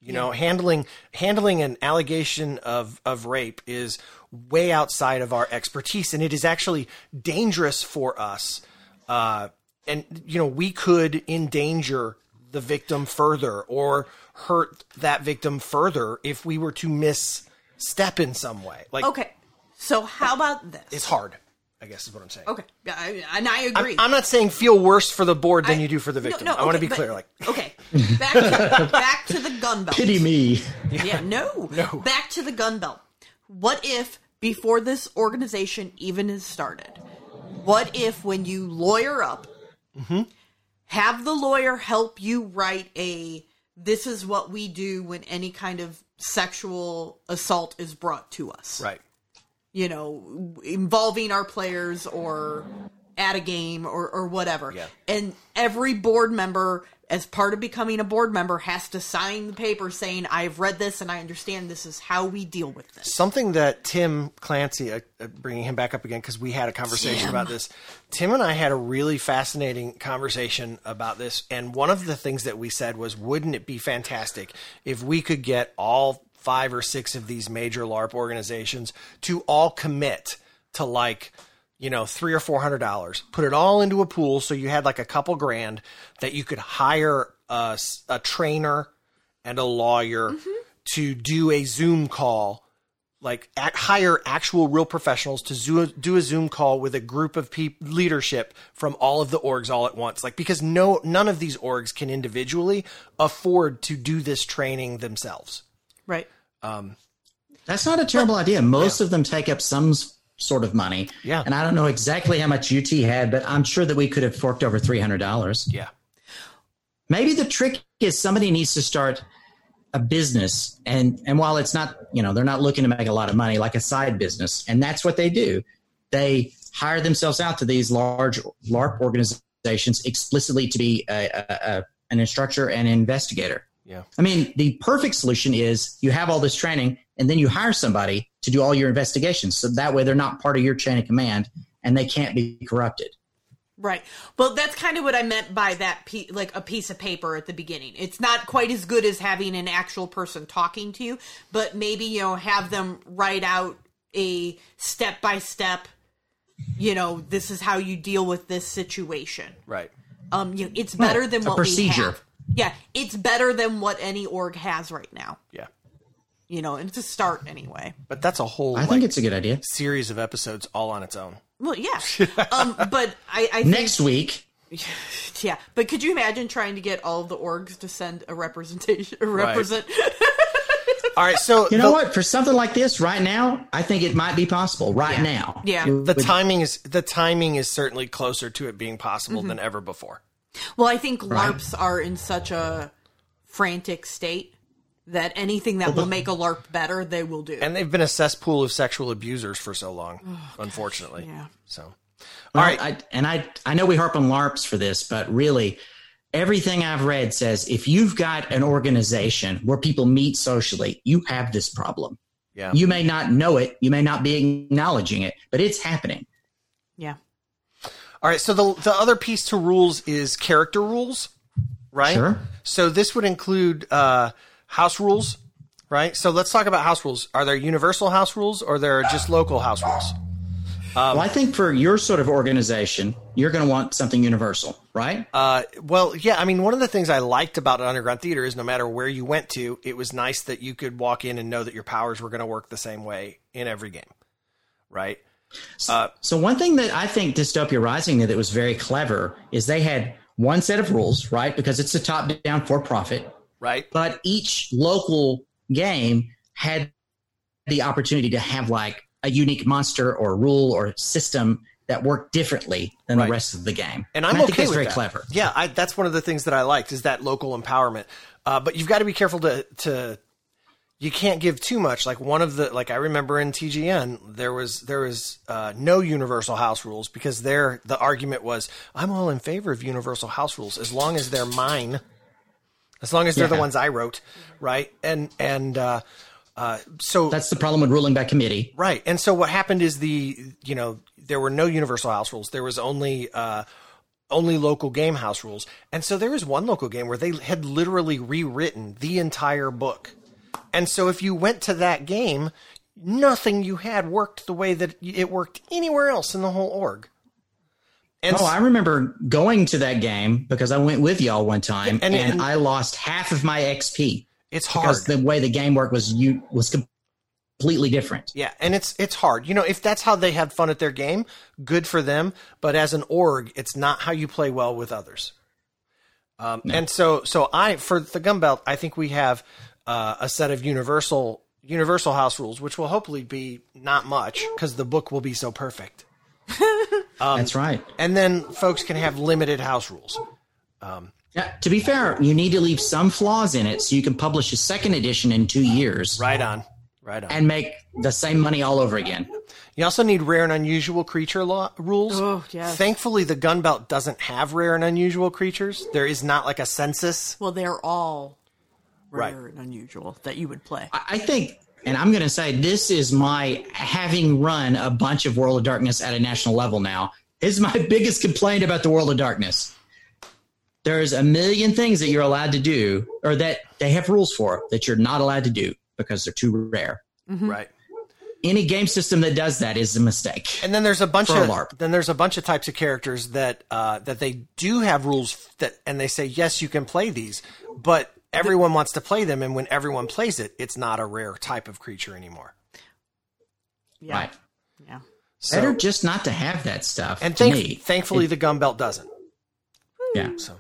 you know handling handling an allegation of of rape is way outside of our expertise and it is actually dangerous for us uh and you know we could endanger the victim further or hurt that victim further if we were to misstep in some way like Okay. So how about this? it's hard i guess is what i'm saying Okay. Yeah, I, and I agree. I'm not saying feel worse for the board than I- you do for the No, victim. no, I want to be but- clear. Like, okay, back to, back to the Gunbelt. Pity me. Yeah, no, No. Back to the Gunbelt. What if before this organization even has started? What if when you lawyer up, Mm-hmm. have the lawyer help you write a "This is what we do when any kind of sexual assault is brought to us." right. You know, involving our players or at a game or, or whatever. Yeah. And every board member, as part of becoming a board member, has to sign the paper saying, I've read this and I understand this is how we deal with this. Something that Tim Clancy, uh, uh, bringing him back up again because we had a conversation Tim. about this. Tim and I had a really fascinating conversation about this, and one of the things that we said was, wouldn't it be fantastic if we could get all five or six of these major LARP organizations to all commit to like you know, three or four hundred dollars, put it all into a pool so you had like a couple grand that you could hire a, a trainer and a lawyer mm-hmm. to do a Zoom call, like act, hire actual real professionals to do a, do a Zoom call with a group of peop leadership from all of the orgs all at once. Like because no none of these orgs can individually afford to do this training themselves. Right. Um, That's not a terrible idea. Most of them take up some sort of money. Yeah. And I don't know exactly how much UT had, but I'm sure that we could have forked over $300. Yeah. Maybe the trick is somebody needs to start a business and and while it's not, you know, they're not looking to make a lot of money like a side business, and that's what they do. They hire themselves out to these large LARP organizations explicitly to be a, a, a, an instructor and investigator. Yeah. I mean, the perfect solution is you have all this training and then you hire somebody to do all your investigations. So that way they're not part of your chain of command and they can't be corrupted. Right. Well, that's kind of what I meant by that, pe- like a piece of paper at the beginning. It's not quite as good as having an actual person talking to you, but maybe, you know, have them write out a step by step, you know, this is how you deal with this situation. Right. Um, you know, it's better than a what procedure. we have. Yeah, it's better than what any org has right now. Yeah. You know, and it's a start anyway. But that's a whole I like, think it's a good idea. series of episodes all on its own. Well, yeah. um, but I, I think, Next week, yeah. But could you imagine trying to get all of the orgs to send a representation, a represent? All right, so you know the, what? For something like this right now, I think it might be possible right Yeah. now. Yeah. The would- timing is the timing is certainly closer to it being possible Mm-hmm. than ever before. Well, I think LARPs are in such a frantic state that anything that will make a LARP better, they will do. And they've been a cesspool of sexual abusers for so long, oh, unfortunately. yeah. So, all Well, right, I, and I, I know we harp on LARPs for this, but really, everything I've read says if you've got an organization where people meet socially, you have this problem. yeah. You may not know it, you may not be acknowledging it, but it's happening. yeah. All right, so the the other piece to rules is character rules, right? Sure. So this would include uh, house rules, right? So let's talk about house rules. Are there universal house rules or there are just local house rules? well, I think for your sort of organization, you're going to want something universal, right? Uh, well, yeah. I mean, one of the things I liked about Underground Theater is no matter where you went to, it was nice that you could walk in and know that your powers were going to work the same way in every game, right? So one thing that I think Dystopia Rising did that was very clever is they had one set of rules, right? Because it's a top-down for-profit, Right. but each local game had the opportunity to have like a unique monster or rule or system that worked differently than Right. the rest of the game. and I'm I okay think that's with very that. clever. Yeah, I, that's one of the things that I liked is that local empowerment. Uh, but you've got to be careful to to you can't give too much. Like one of the like I remember in TGN there was there was uh, no universal house rules because there the argument was I'm all in favor of universal house rules as long as they're mine, as long as they're the ones I wrote, right? And and uh, uh, so That's the problem with ruling by committee. Right. And so what happened is the you know there were no universal house rules. There was only uh, only local game house rules. And so there was one local game where they had literally rewritten the entire book. And so if you went to that game, nothing you had worked the way that it worked anywhere else in the whole org. And Oh, I remember going to that game because I went with y'all one time and- and, and- I lost half of my XP it's hard. because the way the game worked was you was completely different. Yeah, and it's it's hard. You know, if that's how they had fun at their game, good for them. But as an org, it's not how you play well with others. Um, And so, so I for the Gunbelt, I think we have uh, a set of universal universal house rules, which will hopefully be not much because the book will be so perfect. Um, That's right. And then folks can have limited house rules. Yeah, to be fair, you need to leave some flaws in it so you can publish a second edition in two years Right on, right on. and make the same money all over again. You also need rare and unusual creature law rules. Oh, yes. Thankfully, the Gunbelt doesn't have rare and unusual creatures. There is not like a census. Well, they're all Right. rare and unusual that you would play. I I think, and I'm going to say this is my having run a bunch of World of Darkness at a national level now is my biggest complaint about the World of Darkness. There's a million things that you're allowed to do, or that they have rules for that you're not allowed to do because they're too rare. Right. Any game system that does that is a mistake. And then there's a bunch For a of LARP. then there's a bunch of types of characters that uh, that they do have rules that and they say yes you can play these, but everyone wants to play them and when everyone plays it, it's not a rare type of creature anymore. Yeah. Right. Yeah. So, Better just not to have that stuff. and thank, me. thankfully the Gunbelt doesn't. yeah. So,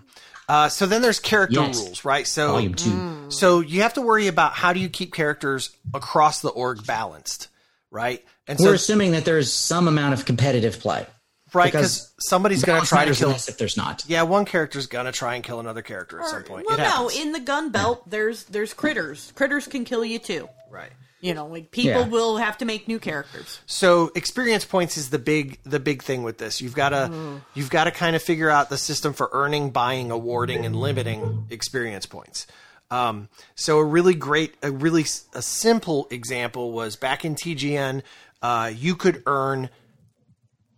uh, so then there's character Yes. rules, right? So, Volume two. so you have to worry about how do you keep characters across the org balanced, right? And so, We're assuming that there's some amount of competitive play. Right, because because somebody's going to try to kill. less if there's not. Yeah, one character's going to try and kill another character at some point. Well, it no, in the Gunbelt, there's there's critters. Critters can kill you too. right. You know, like people Yeah. will have to make new characters. So experience points is the big the big thing with this. You've got to you've got to kind of figure out the system for earning, buying, awarding, and limiting experience points. Um, so a really great, a really a simple example was back in TGN, uh, you could earn,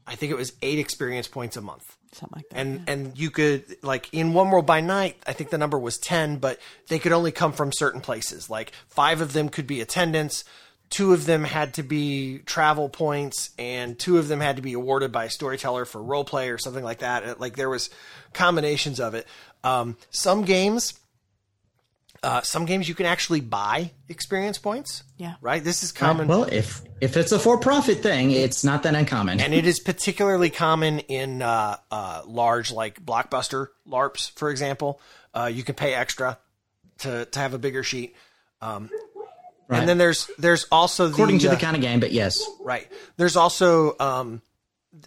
I think it was eight experience points a month. Something like that. and and you could like in one world by night i think the number was 10 but they could only come from certain places. Like five of them could be attendance two of them had to be travel points and two of them had to be awarded by a storyteller for role play or something like that. Like there was combinations of it. Um, some games uh, some games you can actually buy experience points Yeah. right this is common Well, if if it's a for-profit thing, it's not that uncommon. and it is particularly common in uh, uh, large like blockbuster larps for example uh, you can pay extra to, to have a bigger sheet um, Right. and then there's there's also the, according to uh, the kind of game, but yes. right there's also um,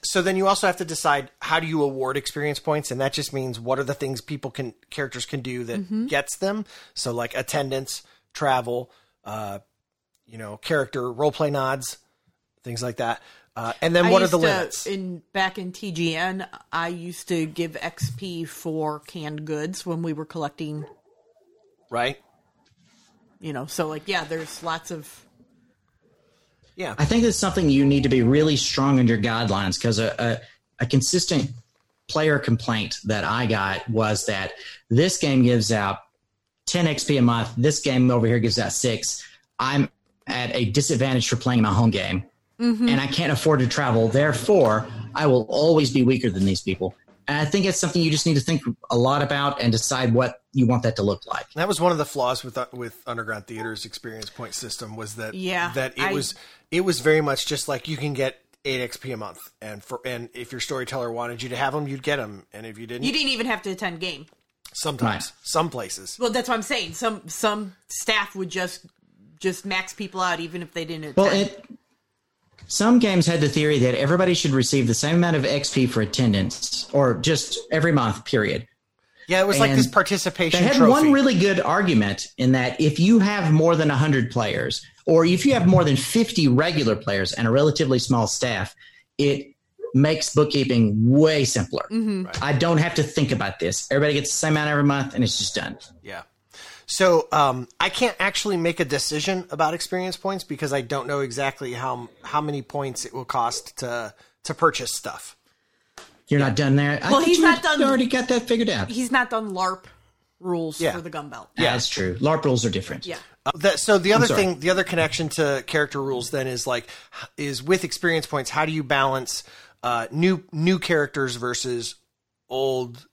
so then you also have to decide how do you award experience points and that just means what are the things people can characters can do that gets them. So like attendance travel uh, you know character role play nods things like that. Uh, and then I what are the to- limits? In back in TGN, I used to give XP for canned goods when we were collecting. right. You know, so like yeah, there's lots of yeah I think it's something you need to be really strong in your guidelines because a, a, a consistent player complaint that I got was that this game gives out 10 XP a month. This game over here gives out six. I'm at a disadvantage for playing my home game mm-hmm. and I can't afford to travel. Therefore, I will always be weaker than these people. And I think it's something you just need to think a lot about and decide what you want that to look like. That was one of the flaws with uh, with Underground Theater's experience point system was that Yeah, that it I- was it was very much just like you can get eight XP a month, and for and if your storyteller wanted you to have them, you'd get them, and if you didn't, you didn't even have to attend game. sometimes Right. some places. Well, that's what I'm saying. Some some staff would just just max people out even if they didn't attend. Well, it, some games had the theory that everybody should receive the same amount of XP for attendance, or just every month, period. Yeah, it was like this participation They had trophy. one really good argument in that if you have more than 100 players, or if you have more than 50 regular players and a relatively small staff, it makes bookkeeping way simpler. Mm-hmm. I don't have to think about this. Everybody gets the same amount every month, and it's just done. Yeah. So um, I can't actually make a decision about experience points because I don't know exactly how how many points it will cost to to purchase stuff. You're not done there. I Well, he's you not done- Already got that figured out. He's not done LARP rules Yeah. for the Gunbelt. Yeah, that's true. LARP rules are different. Yeah. Uh, that, so the other thing, the other connection to character rules then is like is with experience points. How do you balance uh, new new characters versus old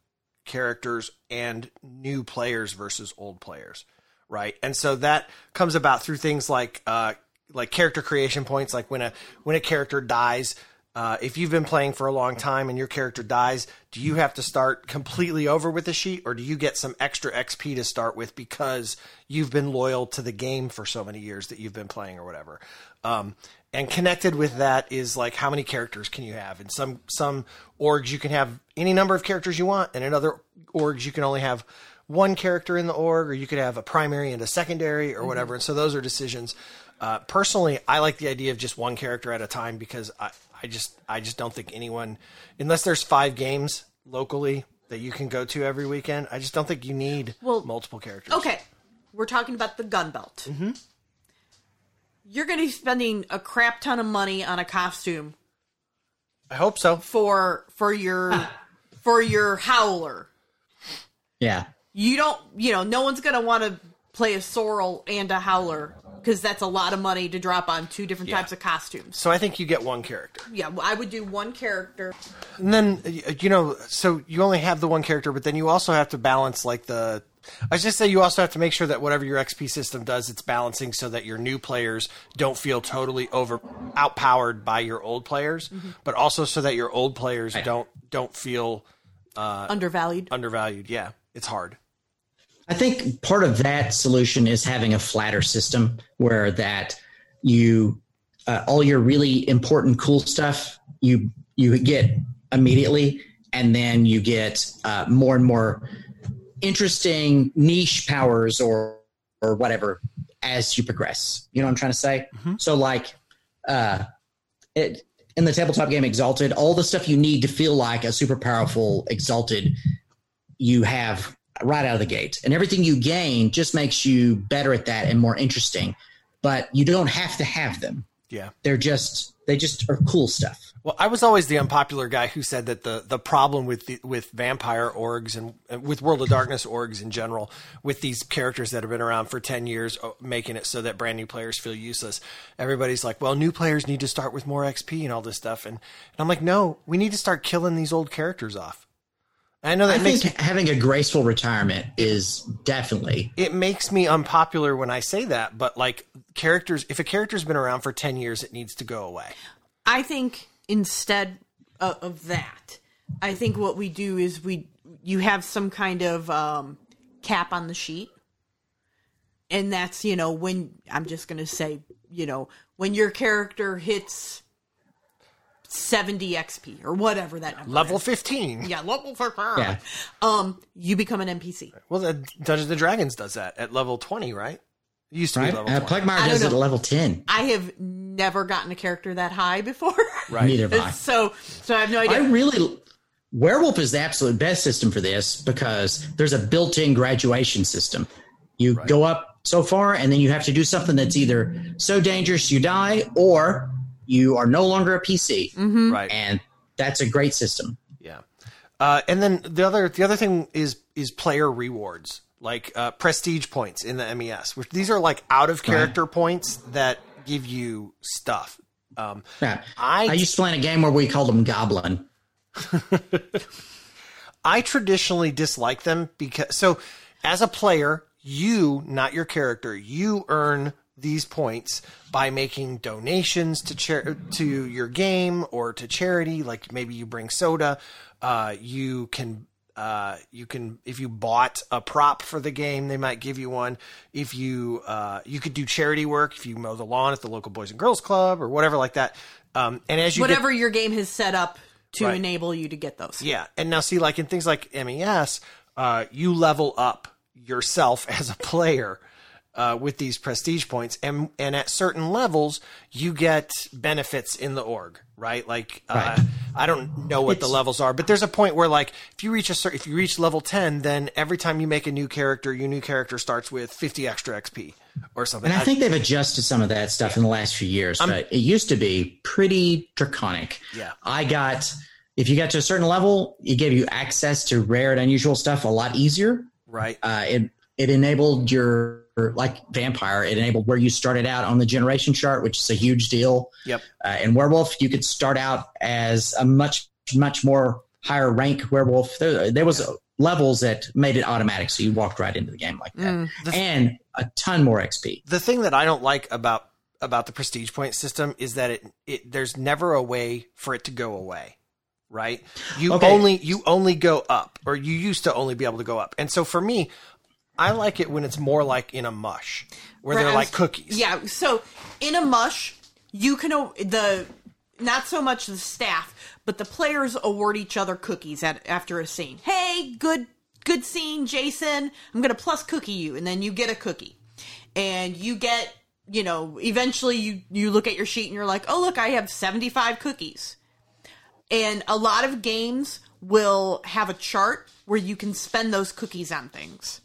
characters and new players versus old players, right? And so that comes about through things like uh, like character creation points, like when a when a character dies. Uh, if you've been playing for a long time and your character dies, do you have to start completely over with the sheet, or do you get some extra XP to start with because you've been loyal to the game for so many years that you've been playing, or whatever? Um, and connected with that is like how many characters can you have? In some some orgs, you can have any number of characters you want, and in other orgs, you can only have one character in the org, or you could have a primary and a secondary, or whatever. And so those are decisions. Uh, personally, I like the idea of just one character at a time because I, I just I just don't think anyone, unless there's five games locally that you can go to every weekend, I just don't think you need Well, multiple characters. Okay, we're talking about the Gunbelt. Mm-hmm. You're going to be spending a crap ton of money on a costume I hope so. for for your for your howler. Yeah. You don't, you know, no one's going to want to play a sorrel and a howler because that's a lot of money to drop on two different Yeah. types of costumes. So I think you get one character. Yeah, well, I would do one character. And then you know, so you only have the one character, but then you also have to balance like the. I was just say you also have to make sure that whatever your XP system does, it's balancing so that your new players don't feel totally over outpowered by your old players, but also so that your old players don't don't feel uh, undervalued. undervalued. Yeah, it's hard. I think part of that solution is having a flatter system where that you uh, all your really important cool stuff you you get immediately, and then you get uh, more and more interesting niche powers or or whatever as you progress. You know what I'm trying to say? So like uh, it in the tabletop game Exalted, all the stuff you need to feel like a super powerful Exalted you have right out of the gate. And everything you gain just makes you better at that and more interesting. But you don't have to have them. Yeah. They're just they just are cool stuff. Well, I was always the unpopular guy who said that the, the problem with the, with vampire orgs and, and with World of Darkness orgs in general, with these characters that have been around for ten years, uh, making it so that brand new players feel useless. Everybody's like, "Well, new players need to start with more XP and all this stuff," and, and I'm like, "No, we need to start killing these old characters off." I know that I makes think having a graceful retirement is definitely it makes me unpopular when I say that, but like characters, if a character's been around for ten years, it needs to go away. I think instead of, of that, I think what we do is we you have some kind of um, cap on the sheet, and that's you know when I'm just gonna say you know when your character hits seventy XP or whatever that number Level is. fifteen. yeah level 15. Yeah. um you become an NPC. Well, the Dungeons and Dragons does that at level twenty, right? It used to right. be level Uh, 20. Pugmire I does it at level ten. I have never gotten a character that high before, Right. Neither have I. so so I have no idea. I really Werewolf is the absolute best system for this because there's a built-in graduation system. You go up so far, and then you have to do something that's either so dangerous you die, or you are no longer a PC, Right. and that's a great system. Yeah. Uh, and then the other the other thing is is player rewards like uh, prestige points in the MES, which these are like out of character points that give you stuff. Um, Yeah. I- I, used to play in a game where we called them Goblin. I traditionally dislike them because so as a player, you, not your character, you earn these points by making donations to char- to your game or to charity. Like maybe you bring soda. Uh, you can uh, you can if you bought a prop for the game, they might give you one. If you uh, you could do charity work if you mow the lawn at the local Boys and Girls Club or whatever like that. Um, and as you get whatever your game has set up to Right. enable you to get those. yeah, and now see, like in things like MES, uh, you level up yourself as a player uh, with these prestige points, and and at certain levels, you get benefits in the org, right? Like uh, Right. I don't know what the levels are, but there's a point where like if you reach a certain, if you reach level ten, then every time you make a new character, your new character starts with 50 extra XP or something. And I think they've adjusted some of that stuff in the last few years, but it used to be pretty draconic. Yeah. I got, if you got to a certain level, it gave you access to rare and unusual stuff a lot easier. right. Uh, it, it enabled your, like Vampire, it enabled where you started out on the generation chart, which is a huge deal. Yep. Uh, in Werewolf, you could start out as a much, much more higher rank werewolf. There, there was levels that made it automatic, so you walked right into the game like that, and a ton more XP. the thing that I don't like about about the prestige point system is that it, it there's never a way for it to go away. Right? You Okay. only you only go up or you used to only be able to go up. And so for me, I like it when it's more like in a mush where they're like cookies. Yeah, so in a mush, you can the not so much the staff, but the players award each other cookies at, after a scene. Hey, good good scene, Jason. I'm gonna plus cookie you, and then you get a cookie, and you get you know, eventually you you look at your sheet and you're like, "Oh, look, I have 75 cookies." And a lot of games will have a chart where you can spend those cookies on things.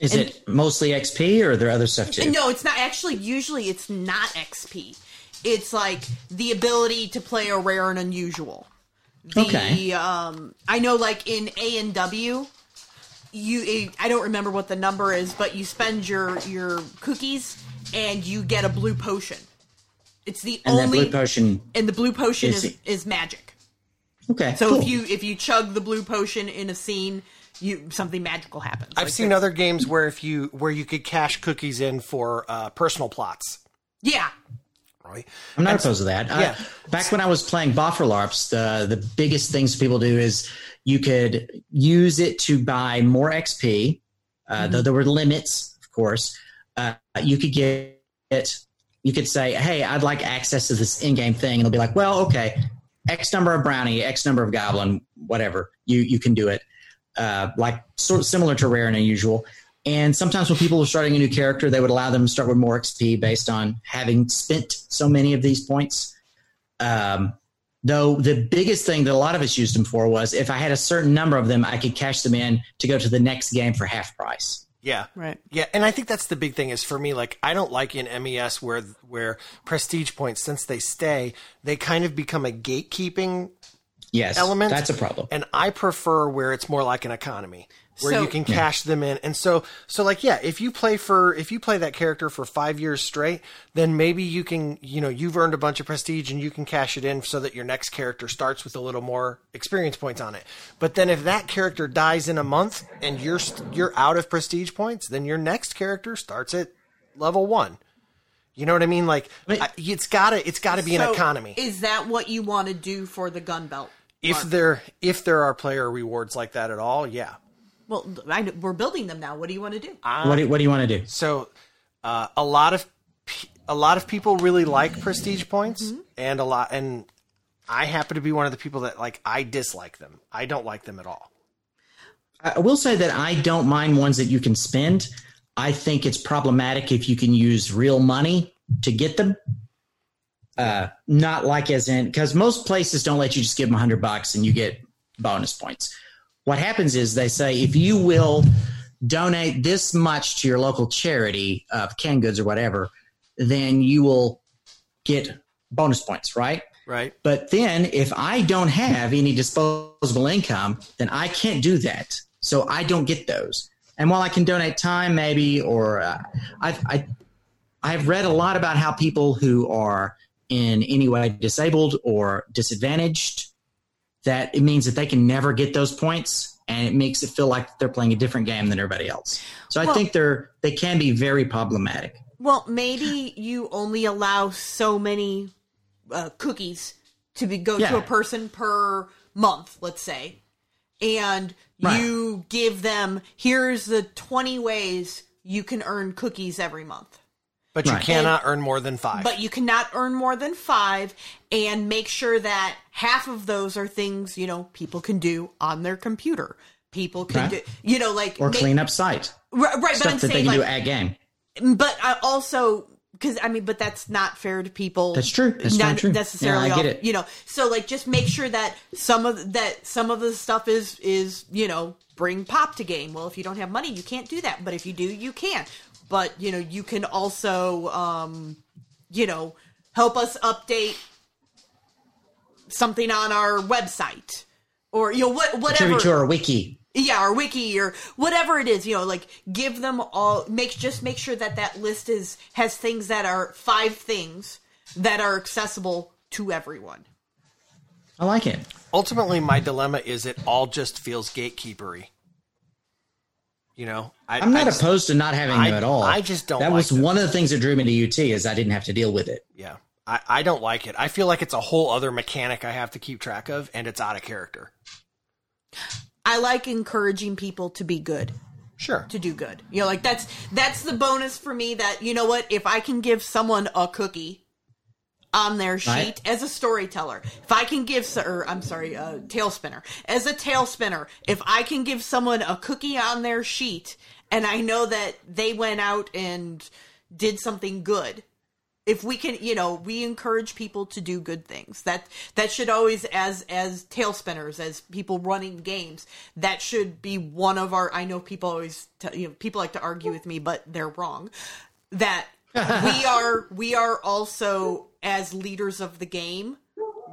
Is it mostly XP or are there other stuff too? No, it's not actually usually it's not XP. It's like the ability to play a rare and unusual. The Okay. um I know like in A and W you I don't remember what the number is, but you spend your your cookies and you get a blue potion. It's the And only blue potion. and the blue potion Is is is magic. Okay. So cool. if you if you chug the blue potion in a scene, you something magical happens. I've Like seen this. other games where if you where you could cash cookies in for uh, personal plots, Yeah. right? I'm not opposed to that. I- yeah. back when I was playing Bofferlarps, the the biggest things people do is you could use it to buy more XP. Uh, Though there were limits, of course. Uh, you could get it. You could say, "Hey, I'd like access to this in-game thing," and they'll be like, "Well, okay, X number of brownie, X number of goblin, whatever. You you can do it." Uh, like sort of similar to rare and unusual. And sometimes when people were starting a new character, they would allow them to start with more XP based on having spent so many of these points. Um, though the biggest thing that a lot of us used them for was if I had a certain number of them, I could cash them in to go to the next game for half price. Yeah. Right. Yeah, and I think that's the big thing is for me like I don't like in MES where where prestige points since they stay, they kind of become a gatekeeping Yes, element. That's a problem. And I prefer where it's more like an economy, where So- you can cash them in. And so, so like, yeah, if you play for, if you play that character for five years straight, then maybe you can, you know, you've earned a bunch of prestige and you can cash it in so that your next character starts with a little more experience points on it. But then if that character dies in a month and you're, you're out of prestige points, then your next character starts at level one. You know what I mean? Like, Wait. I, it's gotta, it's gotta be So, an economy. Is that what you want to do for the Gunbelt? If Mark? there, if there are player rewards like that at all, yeah. well, I, we're building them now. What do you want to do? what, do, what do you want to do? So, uh, a lot of a lot of people really like prestige points, and a lot, and I happen to be one of the people that like I dislike them. I don't like them at all. I will say that I don't mind ones that you can spend. I think it's problematic if you can use real money to get them. Uh, not like as in because most places don't let you just give them a hundred bucks and you get bonus points. What happens is they say if you will donate this much to your local charity of canned goods or whatever, then you will get bonus points, right? Right? But then if I don't have any disposable income, then I can't do that. So I don't get those. And while I can donate time, maybe, or uh, I've, I, I've read a lot about how people who are in any way disabled or disadvantaged, that it means that they can never get those points. And it makes it feel like they're playing a different game than everybody else. So I think they're, they can be very problematic. Well, maybe you only allow so many uh, cookies to be go to a person per month, let's say, and Right. you give them here's the twenty ways you can earn cookies every month. But you Right. cannot earn more than five. But you cannot earn more than five, and make sure that half of those are things you know people can do on their computer. People can Right. do, you know, like Or make- clean up site. right, right. But I'm that they saying can do like, at game. but I also because I mean, but that's not fair to people. That's true. That's not not true. necessarily. Yeah, I get off- it. You know, so like just make sure that some of that some of the stuff is is you know bring pop to game. Well, if you don't have money, you can't do that. But if you do, you can. But you know, you can also um, you know help us update something on our website or you know what whatever Contribute to our wiki. yeah our wiki or whatever it is you know like give them all make just make sure that that list is has things that are five things that are accessible to everyone I like it. Ultimately, my dilemma is it all just feels gatekeepery. You know, I, I'm not I just- opposed to not having I- them at all. I just don't That like was them. one of the things that drew me to UT is I didn't have to deal with it. Yeah, I, I don't like it. I feel like it's a whole other mechanic I have to keep track of, and it's out of character. i like encouraging people to be good Sure. to do good you know like that's that's the bonus for me that you know what if i can give someone a cookie on their sheet Right. as a storyteller. If I can give, or I'm sorry, a tale spinner. As a tale spinner, if I can give someone a cookie on their sheet and I know that they went out and, did something good if we can you know we encourage people to do good things that that should always as as tale spinners as people running games that should be one of our i know people always tell, you know people like to argue with me but they're wrong that we are we are also as leaders of the game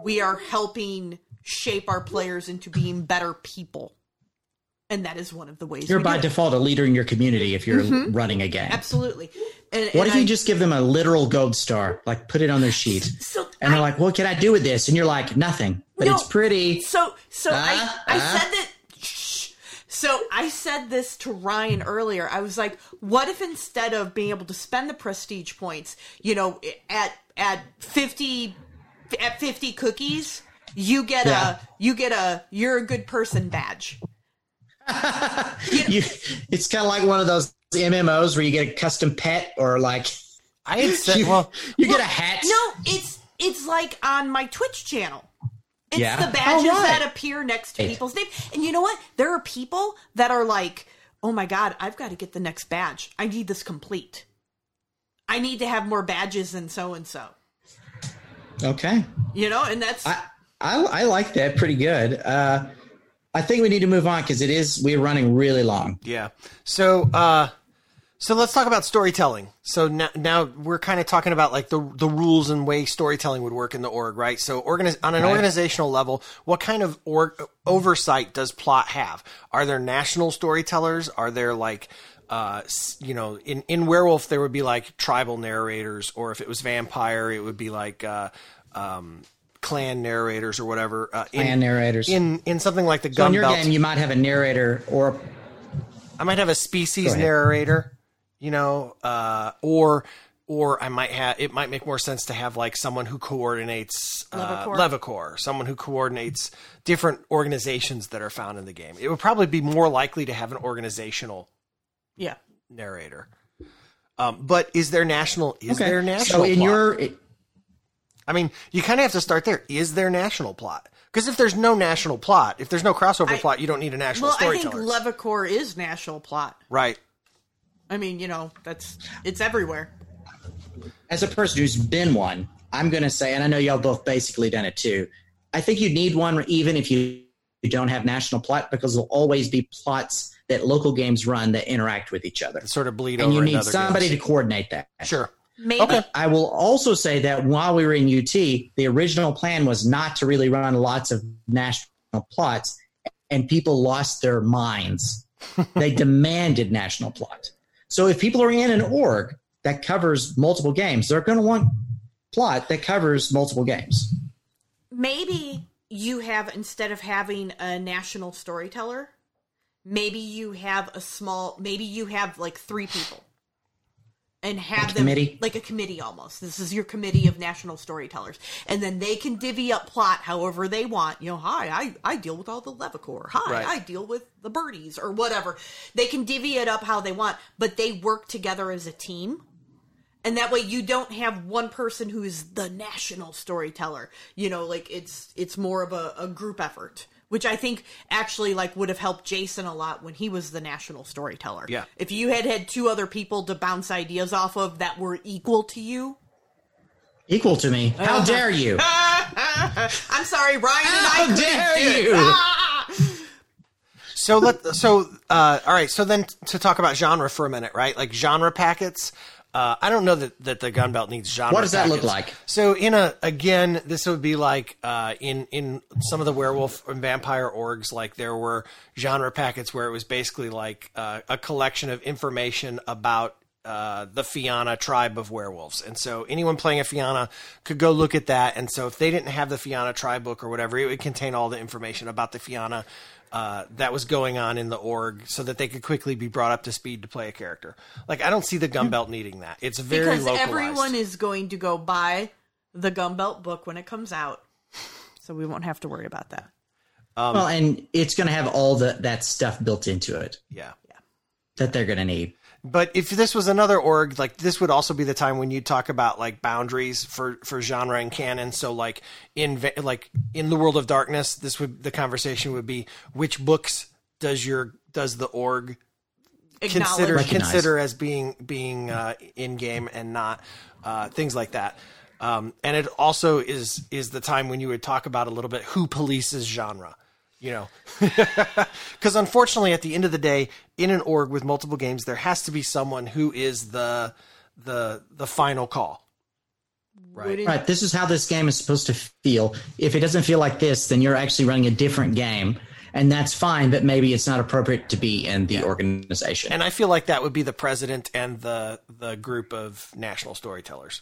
we are helping shape our players into being better people and that is one of the ways You're by default a leader in your community if you're running a game. absolutely and, What and if you just give them a literal gold star, like put it on their sheet, so and they're like, "What can I do with this?" And you're like, "Nothing," but No. it's pretty. So so I Ah, I ah. said that. Shh. So I said this to Ryan earlier. I was like, what if instead of being able to spend the prestige points, you know, at at fifty at fifty cookies, you get Yeah. a you get a you're a good person badge. You, it's kind of like one of those MMOs where you get a custom pet or like I had said, you, well, you get a hat. No, it's it's like on my Twitch channel. It's Yeah? the badges right. that appear next to people's name. And you know what? There are people that are like, "Oh my god, I've got to get the next badge. I need this complete. I need to have more badges than so and so." Okay, You know, and that's I, I I like that pretty good. Uh, I think we need to move on because it is we're running really long. Yeah. So, uh, so let's talk about storytelling. So now, now we're kind of talking about like the the rules and way storytelling would work in the org, right? So, organiz- on an Right. organizational level, what kind of org oversight does plot have? Are there national storytellers? Are there like uh, you know, in, in werewolf there would be like tribal narrators, or if it was vampire, it would be like uh, um, clan narrators or whatever. Uh, in, Clan narrators. in in something like the So in your Gunbelt, game, you might have a narrator or I might have a species narrator, you know, uh, or or I might have. It might make more sense to have like someone who coordinates uh, Levacor. Levacor, someone who coordinates different organizations that are found in the game. It would probably be more likely to have an organizational yeah. narrator. Um, but is there national? Is there national? So in plot? your I mean, you kind of have to start there. Is there national plot? Because if there's no national plot, if there's no crossover I- plot, you don't need a national Well, I think storyteller. Levacor is national plot. right. I mean, you know, that's it's everywhere. as a person who's been one, I'm going to say, and I know y'all both basically done it too. I think you need one even if you, you don't have national plot because there'll always be plots that local games run that interact with each other, Sort of bleed and over. you need somebody games. to coordinate that. Sure. Maybe Okay. I will also say that while we were in UT, the original plan was not to really run lots of national plots, and people lost their minds. they demanded national plot. So if people are in an org that covers multiple games, they're going to want plot that covers multiple games. maybe you have instead of having a national storyteller maybe you have a small maybe you have like three people and have them committee? like a committee almost. This is your committee of national storytellers. And then they can divvy up plot however they want. You know hi i, I deal with all the levacor hi Right. i deal with the birdies or whatever. They can divvy it up how they want but they work together as a team. And that way you don't have one person who's the national storyteller. You know like it's it's more of a, a group effort which i think actually like would have helped jason a lot when he was the national storyteller Yeah. if you had had two other people to bounce ideas off of that were equal to you Equal to me. How dare you? i'm sorry ryan and i How couldn't dare you? Ah! So let so uh, all right. So then to talk about genre for a minute, right? Like genre packets. Uh, I don't know that, that the Gunbelt needs genre. What does that look like? So in a again, this would be like uh, in in some of the werewolf and vampire orgs, like there were genre packets where it was basically like uh, a collection of information about uh, the Fianna tribe of werewolves. And so anyone playing a Fianna could go look at that. And so if they didn't have the Fianna tribe book or whatever, it would contain all the information about the Fianna uh, that was going on in the org so that they could quickly be brought up to speed to play a character. Like, I don't see the Gunbelt needing that. It's very because localized. everyone is going to go buy the Gunbelt book when it comes out so we won't have to worry about that well, and it's going to have all the that stuff built into it Yeah, yeah. that they're going to need. But if this was another org, like this would also be the time when you talk about like boundaries for for genre and canon. So like in like in the world of darkness, this would the conversation would be which books does your does the org consider Acknowledge. consider as being being uh, in game and not uh, things like that. Um, and it also is is the time when you would talk about a little bit who polices genre. You know, because unfortunately, at the end of the day, in an org with multiple games, there has to be someone who is the the the final call. Right. Right. This is how this game is supposed to feel. If it doesn't feel like this, then you're actually running a different game. And that's fine, but maybe it's not appropriate to be in the organization. And I feel like that would be the president and the the group of national storytellers.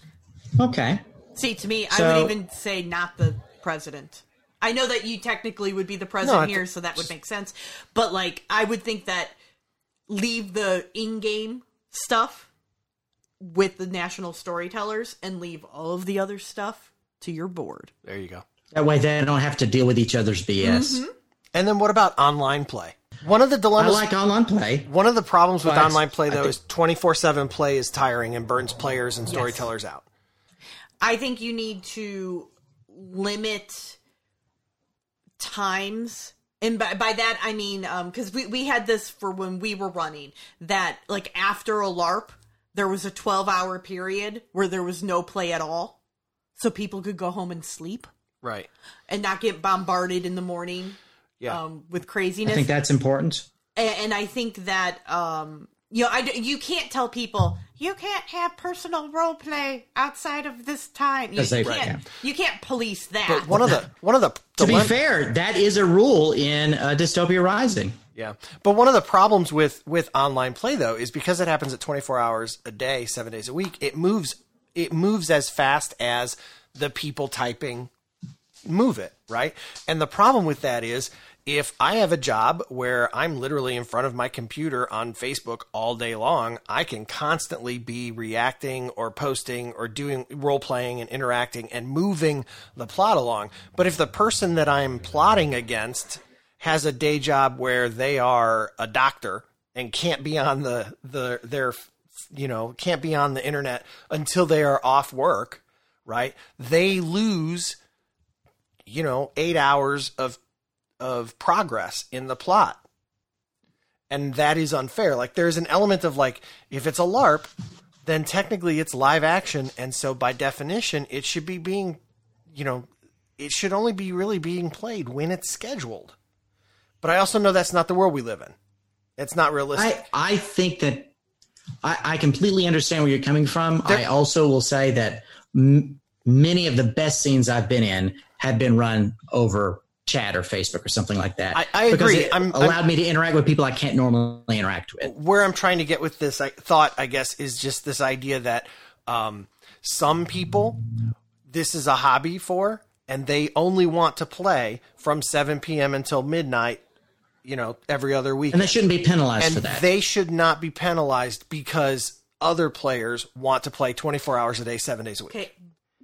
okay. See, to me, I would even say not the president. I know that you technically would be the president I here, th- so that would make sense. But like, I would think that leave the in-game stuff with the national storytellers and leave all of the other stuff to your board. There you go. That way they don't have to deal with each other's BS. Mm-hmm. And then what about online play? One of the I dilemmas like online play. One of the problems with But online play, though, think- is twenty four seven play is tiring and burns players and storytellers out. I think you need to limit times. And by, by that I mean um because we, we had this for when we were running that like after a LARP there was a twelve hour period where there was no play at all, so people could go home and sleep Right. and not get bombarded in the morning Yeah. um, with craziness. I think that's important. and, and I think that um, you know, I d- you can't tell people you can't have personal role play outside of this time. You, 'Cause they- you can't, yeah. you can't police that. but one of the one of the To be dilem- fair, that is a rule in uh, Dystopia Rising. yeah. But one of the problems with with online play though is because it happens at twenty four hours a day, seven days a week. It moves it moves as fast as the people typing move it, right? And the problem with that is if I have a job where I'm literally in front of my computer on Facebook all day long, I can constantly be reacting or posting or doing role playing and interacting and moving the plot along. But if the person that I'm plotting against has a day job where they are a doctor and can't be on the the their you know can't be on the internet until they are off work right they lose you know 8 hours of of progress in the plot. And that is unfair. Like there's an element of like if it's a larp then technically it's live action and so by definition it should be being you know it should only be really being played when it's scheduled. But i also know that's not the world we live in. It's not realistic. I, I think that I, I completely understand where you're coming from. I also will say that m- many of the best scenes I've been in have been run over chat or Facebook or something like that. I- I Because agree. it I'm- allowed I'm- me to interact with people I can't normally interact with. where I'm trying to get with this I, thought, I guess, is just this idea that um, some people this is a hobby for, and they only want to play from 7 p.m. until midnight, you know, every other week. And they shouldn't be penalized And for that. they should not be penalized because other players want to play 24 hours a day, seven days a week. okay,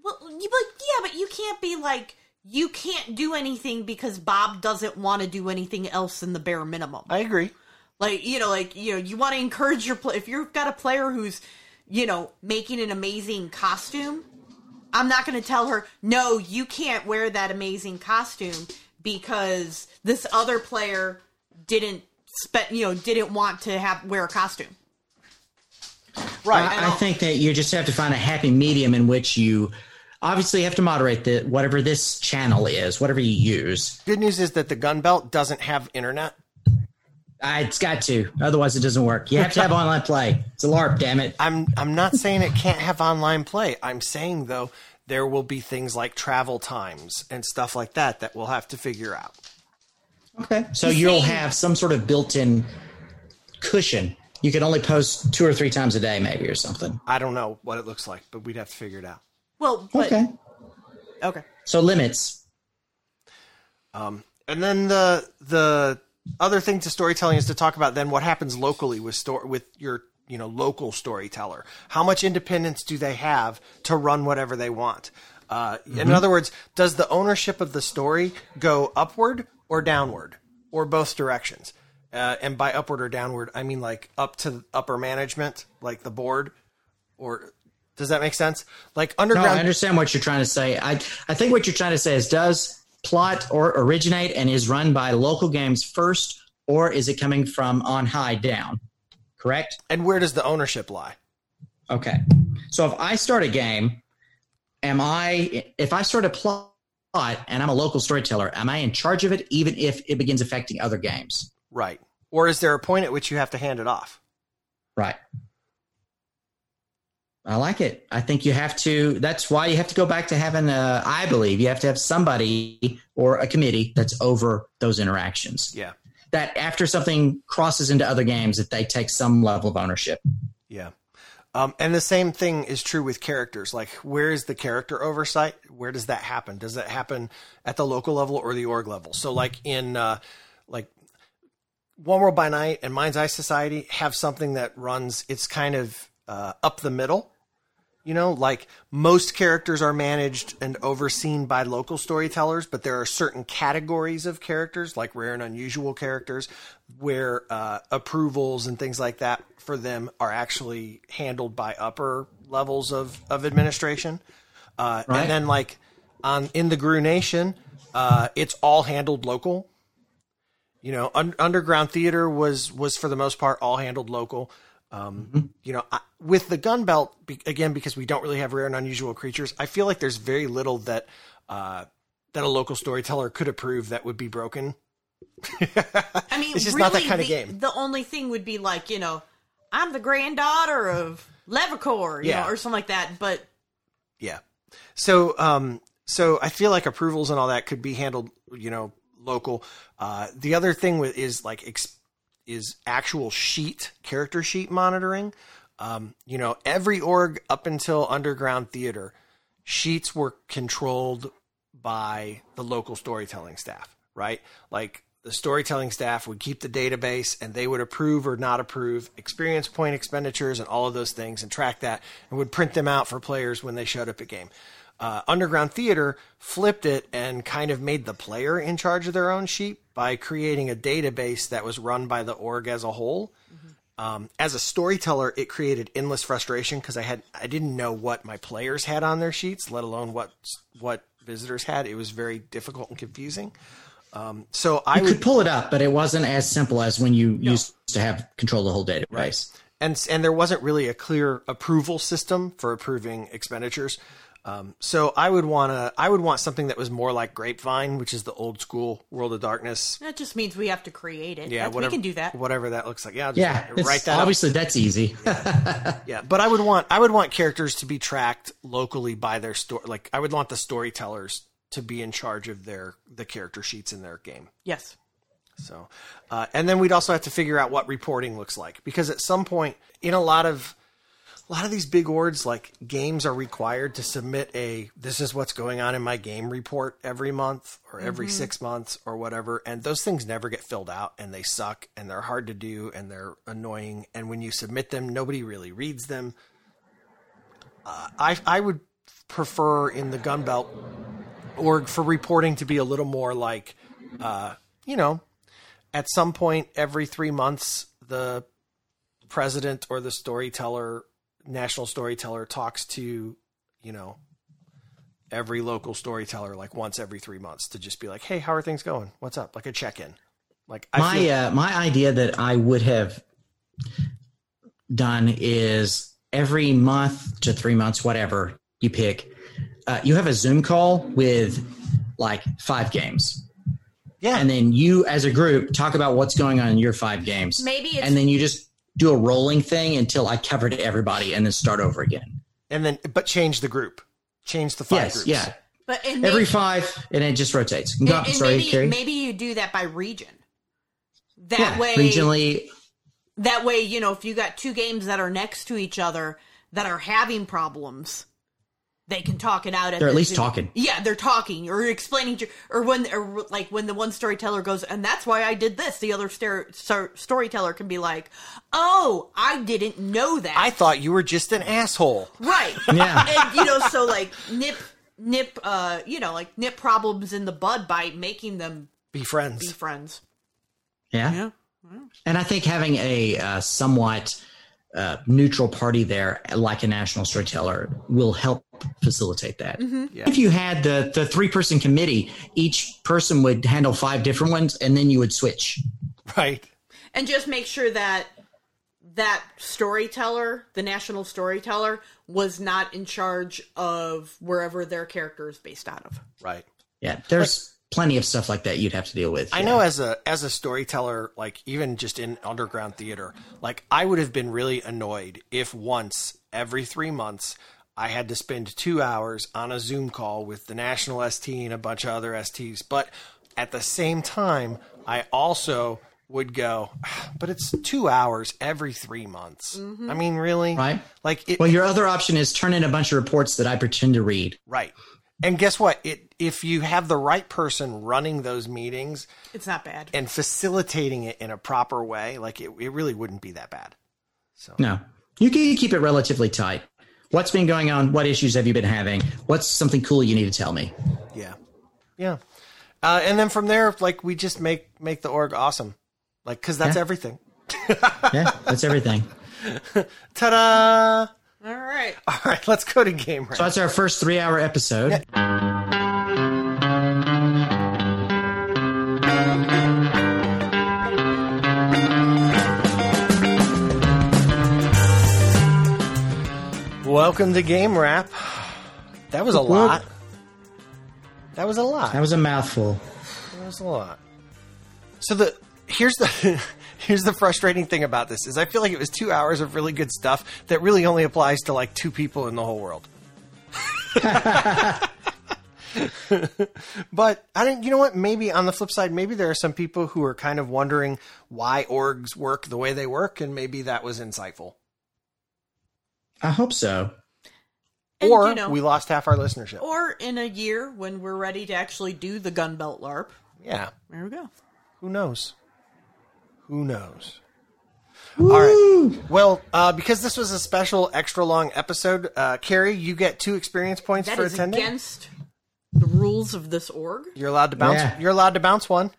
well, you, but yeah, but you can't be like you can't do anything because Bob doesn't want to do anything else than the bare minimum. I agree. Like, you know, like, you know, you want to encourage your play. If you've got a player who's, you know, making an amazing costume, I'm not going to tell her, no, you can't wear that amazing costume because this other player didn't spend, you know, didn't want to have wear a costume. Right. I, I think that you just have to find a happy medium in which you obviously you have to moderate the whatever this channel is, whatever you use. Good news is that the Gunbelt doesn't have internet. Uh, it's got to, otherwise it doesn't work. You have to have online play. It's a LARP, damn it. I'm I'm not saying it can't have online play. I'm saying though there will be things like travel times and stuff like that that we'll have to figure out. Okay. So you'll have some sort of built-in cushion. You can only post two or three times a day, maybe, or something. I don't know what it looks like, but we'd have to figure it out. Well, but, Okay. okay. So limits. Um, And then the the other thing to storytelling is to talk about then what happens locally with store with your you know local storyteller. How much independence do they have to run whatever they want? Uh, In other words, does the ownership of the story go upward or downward or both directions? Uh, and by upward or downward, I mean like up to upper management, like the board, or does that make sense? Like No, underground. I understand what you're trying to say. I I think what you're trying to say is does plot or originate and is run by local games first, or is it coming from on high down? correct? And where does the ownership lie? Okay. So if I start a game, am I, if I start a plot and I'm a local storyteller, am I in charge of it even if it begins affecting other games? Right. Or is there a point at which you have to hand it off? Right. I like it. I think you have to. That's why you have to go back to having. A, I believe you have to have somebody or a committee that's over those interactions. Yeah. That after something crosses into other games, that they take some level of ownership. Yeah. Um, and the same thing is true with characters. Like, where is the character oversight? Where does that happen? Does that happen at the local level or the org level? So, like in uh, like One World by Night and Mind's Eye Society have something that runs. It's kind of uh, up the middle. You know, like most characters are managed and overseen by local storytellers, but there are certain categories of characters, like rare and unusual characters, where uh, approvals and things like that for them are actually handled by upper levels of, of administration. Uh, Right. And then, like on in the Garou Nation, uh, it's all handled local. You know, un- underground theater was was for the most part all handled local. Um, You know, I, with the Gunbelt be, again because we don't really have rare and unusual creatures. I feel like there's very little that uh, that a local storyteller could approve that would be broken. I mean, It's just really, not that kind of the, game. The only thing would be like, you know, I'm the granddaughter of Levicore, you Yeah. know, or something like that. But Yeah. So, um, so I feel like approvals and all that could be handled, you know, local. Uh, the other thing with is like ex- is actual sheet character sheet monitoring. Um, you know, every org up until Underground Theater, sheets were controlled by the local storytelling staff, right? Like the storytelling staff would keep the database and they would approve or not approve experience point expenditures and all of those things and track that and would print them out for players when they showed up at game. Uh, Underground Theater flipped it and kind of made the player in charge of their own sheet by creating a database that was run by the org as a whole. Um, as a storyteller, it created endless frustration because I had I didn't know what my players had on their sheets, let alone what what visitors had. It was very difficult and confusing. Um, so I would could pull it up, but it wasn't as simple as when you used to have control of the whole database. Right. and and there wasn't really a clear approval system for approving expenditures. Um, so I would want to I would want something that was more like Grapevine, which is the old school World of Darkness. that just means we have to create it. Yeah, That's- whatever we can do that. Whatever that looks like. Yeah, I'll just Yeah, write- it's, write that. up. obviously that's easy. Yeah, but I would want I would want characters to be tracked locally by their story. Like I would want the storytellers to be in charge of their the character sheets in their game. Yes. So, uh, and then we'd also have to figure out what reporting looks like because at some point in a lot of a lot of these big orgs, like games are required to submit a this is what's going on in my game report every month or every six months or whatever, and those things never get filled out and they suck and they're hard to do and they're annoying and when you submit them, nobody really reads them. Uh, I I would prefer in the Gunbelt org for reporting to be a little more like, uh, you know, at some point every three months, the president or the storyteller, national storyteller, talks to, you know, every local storyteller like once every three months to just be like, hey, how are things going? What's up? Like a check in. Like I my feel, uh, my idea that I would have done is every month to three months, whatever you pick, uh, you have a Zoom call with like five games, yeah, and then you as a group talk about what's going on in your five games. Maybe it's- and then you just do a rolling thing until I covered everybody, and then start over again. and then but change the group, change the five yes, groups. yeah, But and every five, and it just rotates. and, Go- and sorry, maybe, Carrie. maybe you do that by region. That yeah, way, regionally, that way, you know, if you got two games that are next to each other that are having problems, they can talk it out. At They're at least Zoom- talking. Yeah, they're talking or explaining to, or when, or like when the one storyteller goes, and that's why I did this. The other star, star, storyteller can be like, "Oh, I didn't know that." I thought you were just an asshole. right. Yeah. and you know, so like nip, nip, uh, you know, like nip problems in the bud by making them Be friends. be friends. yeah. Yeah. And I think having a uh, somewhat uh, neutral party there, like a national storyteller, will help facilitate that. If you had the, the three person committee, each person would handle five different ones, and then you would switch. right. and just make sure that that storyteller, the national storyteller, was not in charge of wherever their character is based out of. Right. Yeah, there's plenty of stuff like that you'd have to deal with. I yeah. know as a as a storyteller, like even just in underground theater, like I would have been really annoyed if once every three months I had to spend two hours on a Zoom call with the national ST and a bunch of other STs. But at the same time, I also would go, ah, but it's two hours every three months. Mm-hmm. I mean, really? Right. Like it, Well, your other option is turn in a bunch of reports that I pretend to read. right. And guess what? It if you have the right person running those meetings It's not bad. and facilitating it in a proper way, like it, it really wouldn't be that bad. So No, you can keep it relatively tight. What's been going on? What issues have you been having? What's something cool you need to tell me? Yeah, yeah. Uh, and then from there, like we just make make the org awesome, like because that's Yeah. everything. Yeah, that's everything. Ta-da! All right. All right, let's go to game Wrap. So that's our first three-hour episode. Welcome to game wrap. That was a lot. That was a lot. That was a mouthful. That was a lot. So the here's the here's the frustrating thing about this is I feel like it was two hours of really good stuff that really only applies to like two people in the whole world. but I don't. You know what? Maybe on the flip side, maybe there are some people who are kind of wondering why orgs work the way they work, and maybe that was insightful. I hope so. And, or you know, we lost half our listenership. or in a year when we're ready to actually do the gunbelt LARP. yeah. There we go. Who knows? Who knows? All right. Well, uh, because this was a special, extra long episode, uh, Carrie, you get two experience points That for is attending. against the rules of this org. You're allowed to bounce. Yeah. You're allowed to bounce one.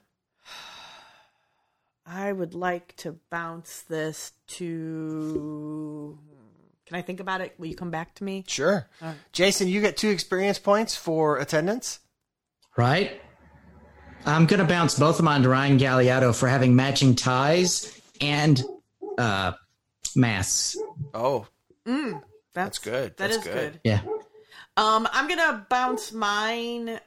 I would like to bounce this to. Can I think about it? Will you come back to me? Sure. Jason, you get two experience points for attendance. Right? I'm going to bounce both of mine to Ryan Galliotto for having matching ties and uh, masks. Oh, That's, good. That That's is good. good. Yeah. Um, I'm gonna bounce mine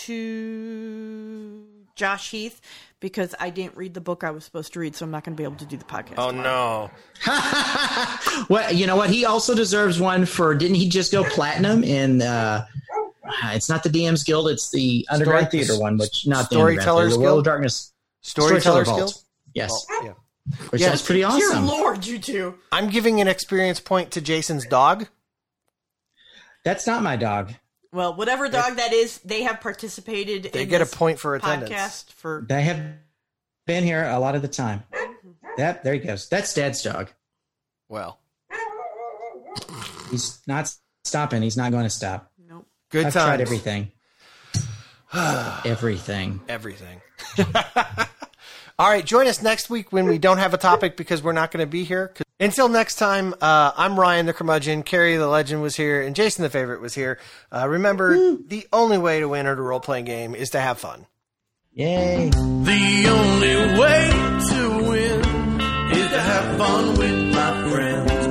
to Josh Heath because I didn't read the book I was supposed to read, so I'm not gonna be able to do the podcast. oh tomorrow. no. Well, you know what? He also deserves one for. Didn't he just go platinum in? Uh, it's not the DM's Guild. It's the Underground Story- Theater one, which not the Storytellers Underground the World of Darkness Storyteller Guild. Yes, Oh, yeah. which Yeah. sounds pretty awesome. Dear. Lord, you two. I'm giving an experience point to Jason's dog. That's not my dog. Well, whatever dog that is, they have participated. They in get a point for attendance. Podcast for They have been here a lot of the time. That there he goes. That's Dad's dog. Well, He's not stopping. He's not going to stop. Nope. good I've times. tried everything. everything. everything. All right, join us next week when we don't have a topic because we're not going to be here. Until next time, uh, I'm Ryan the curmudgeon, Carrie the legend was here, and Jason the favorite was here. Uh, remember, the only way to win at a role playing game is to have fun. Yay. The only way to win is to have fun with my friends.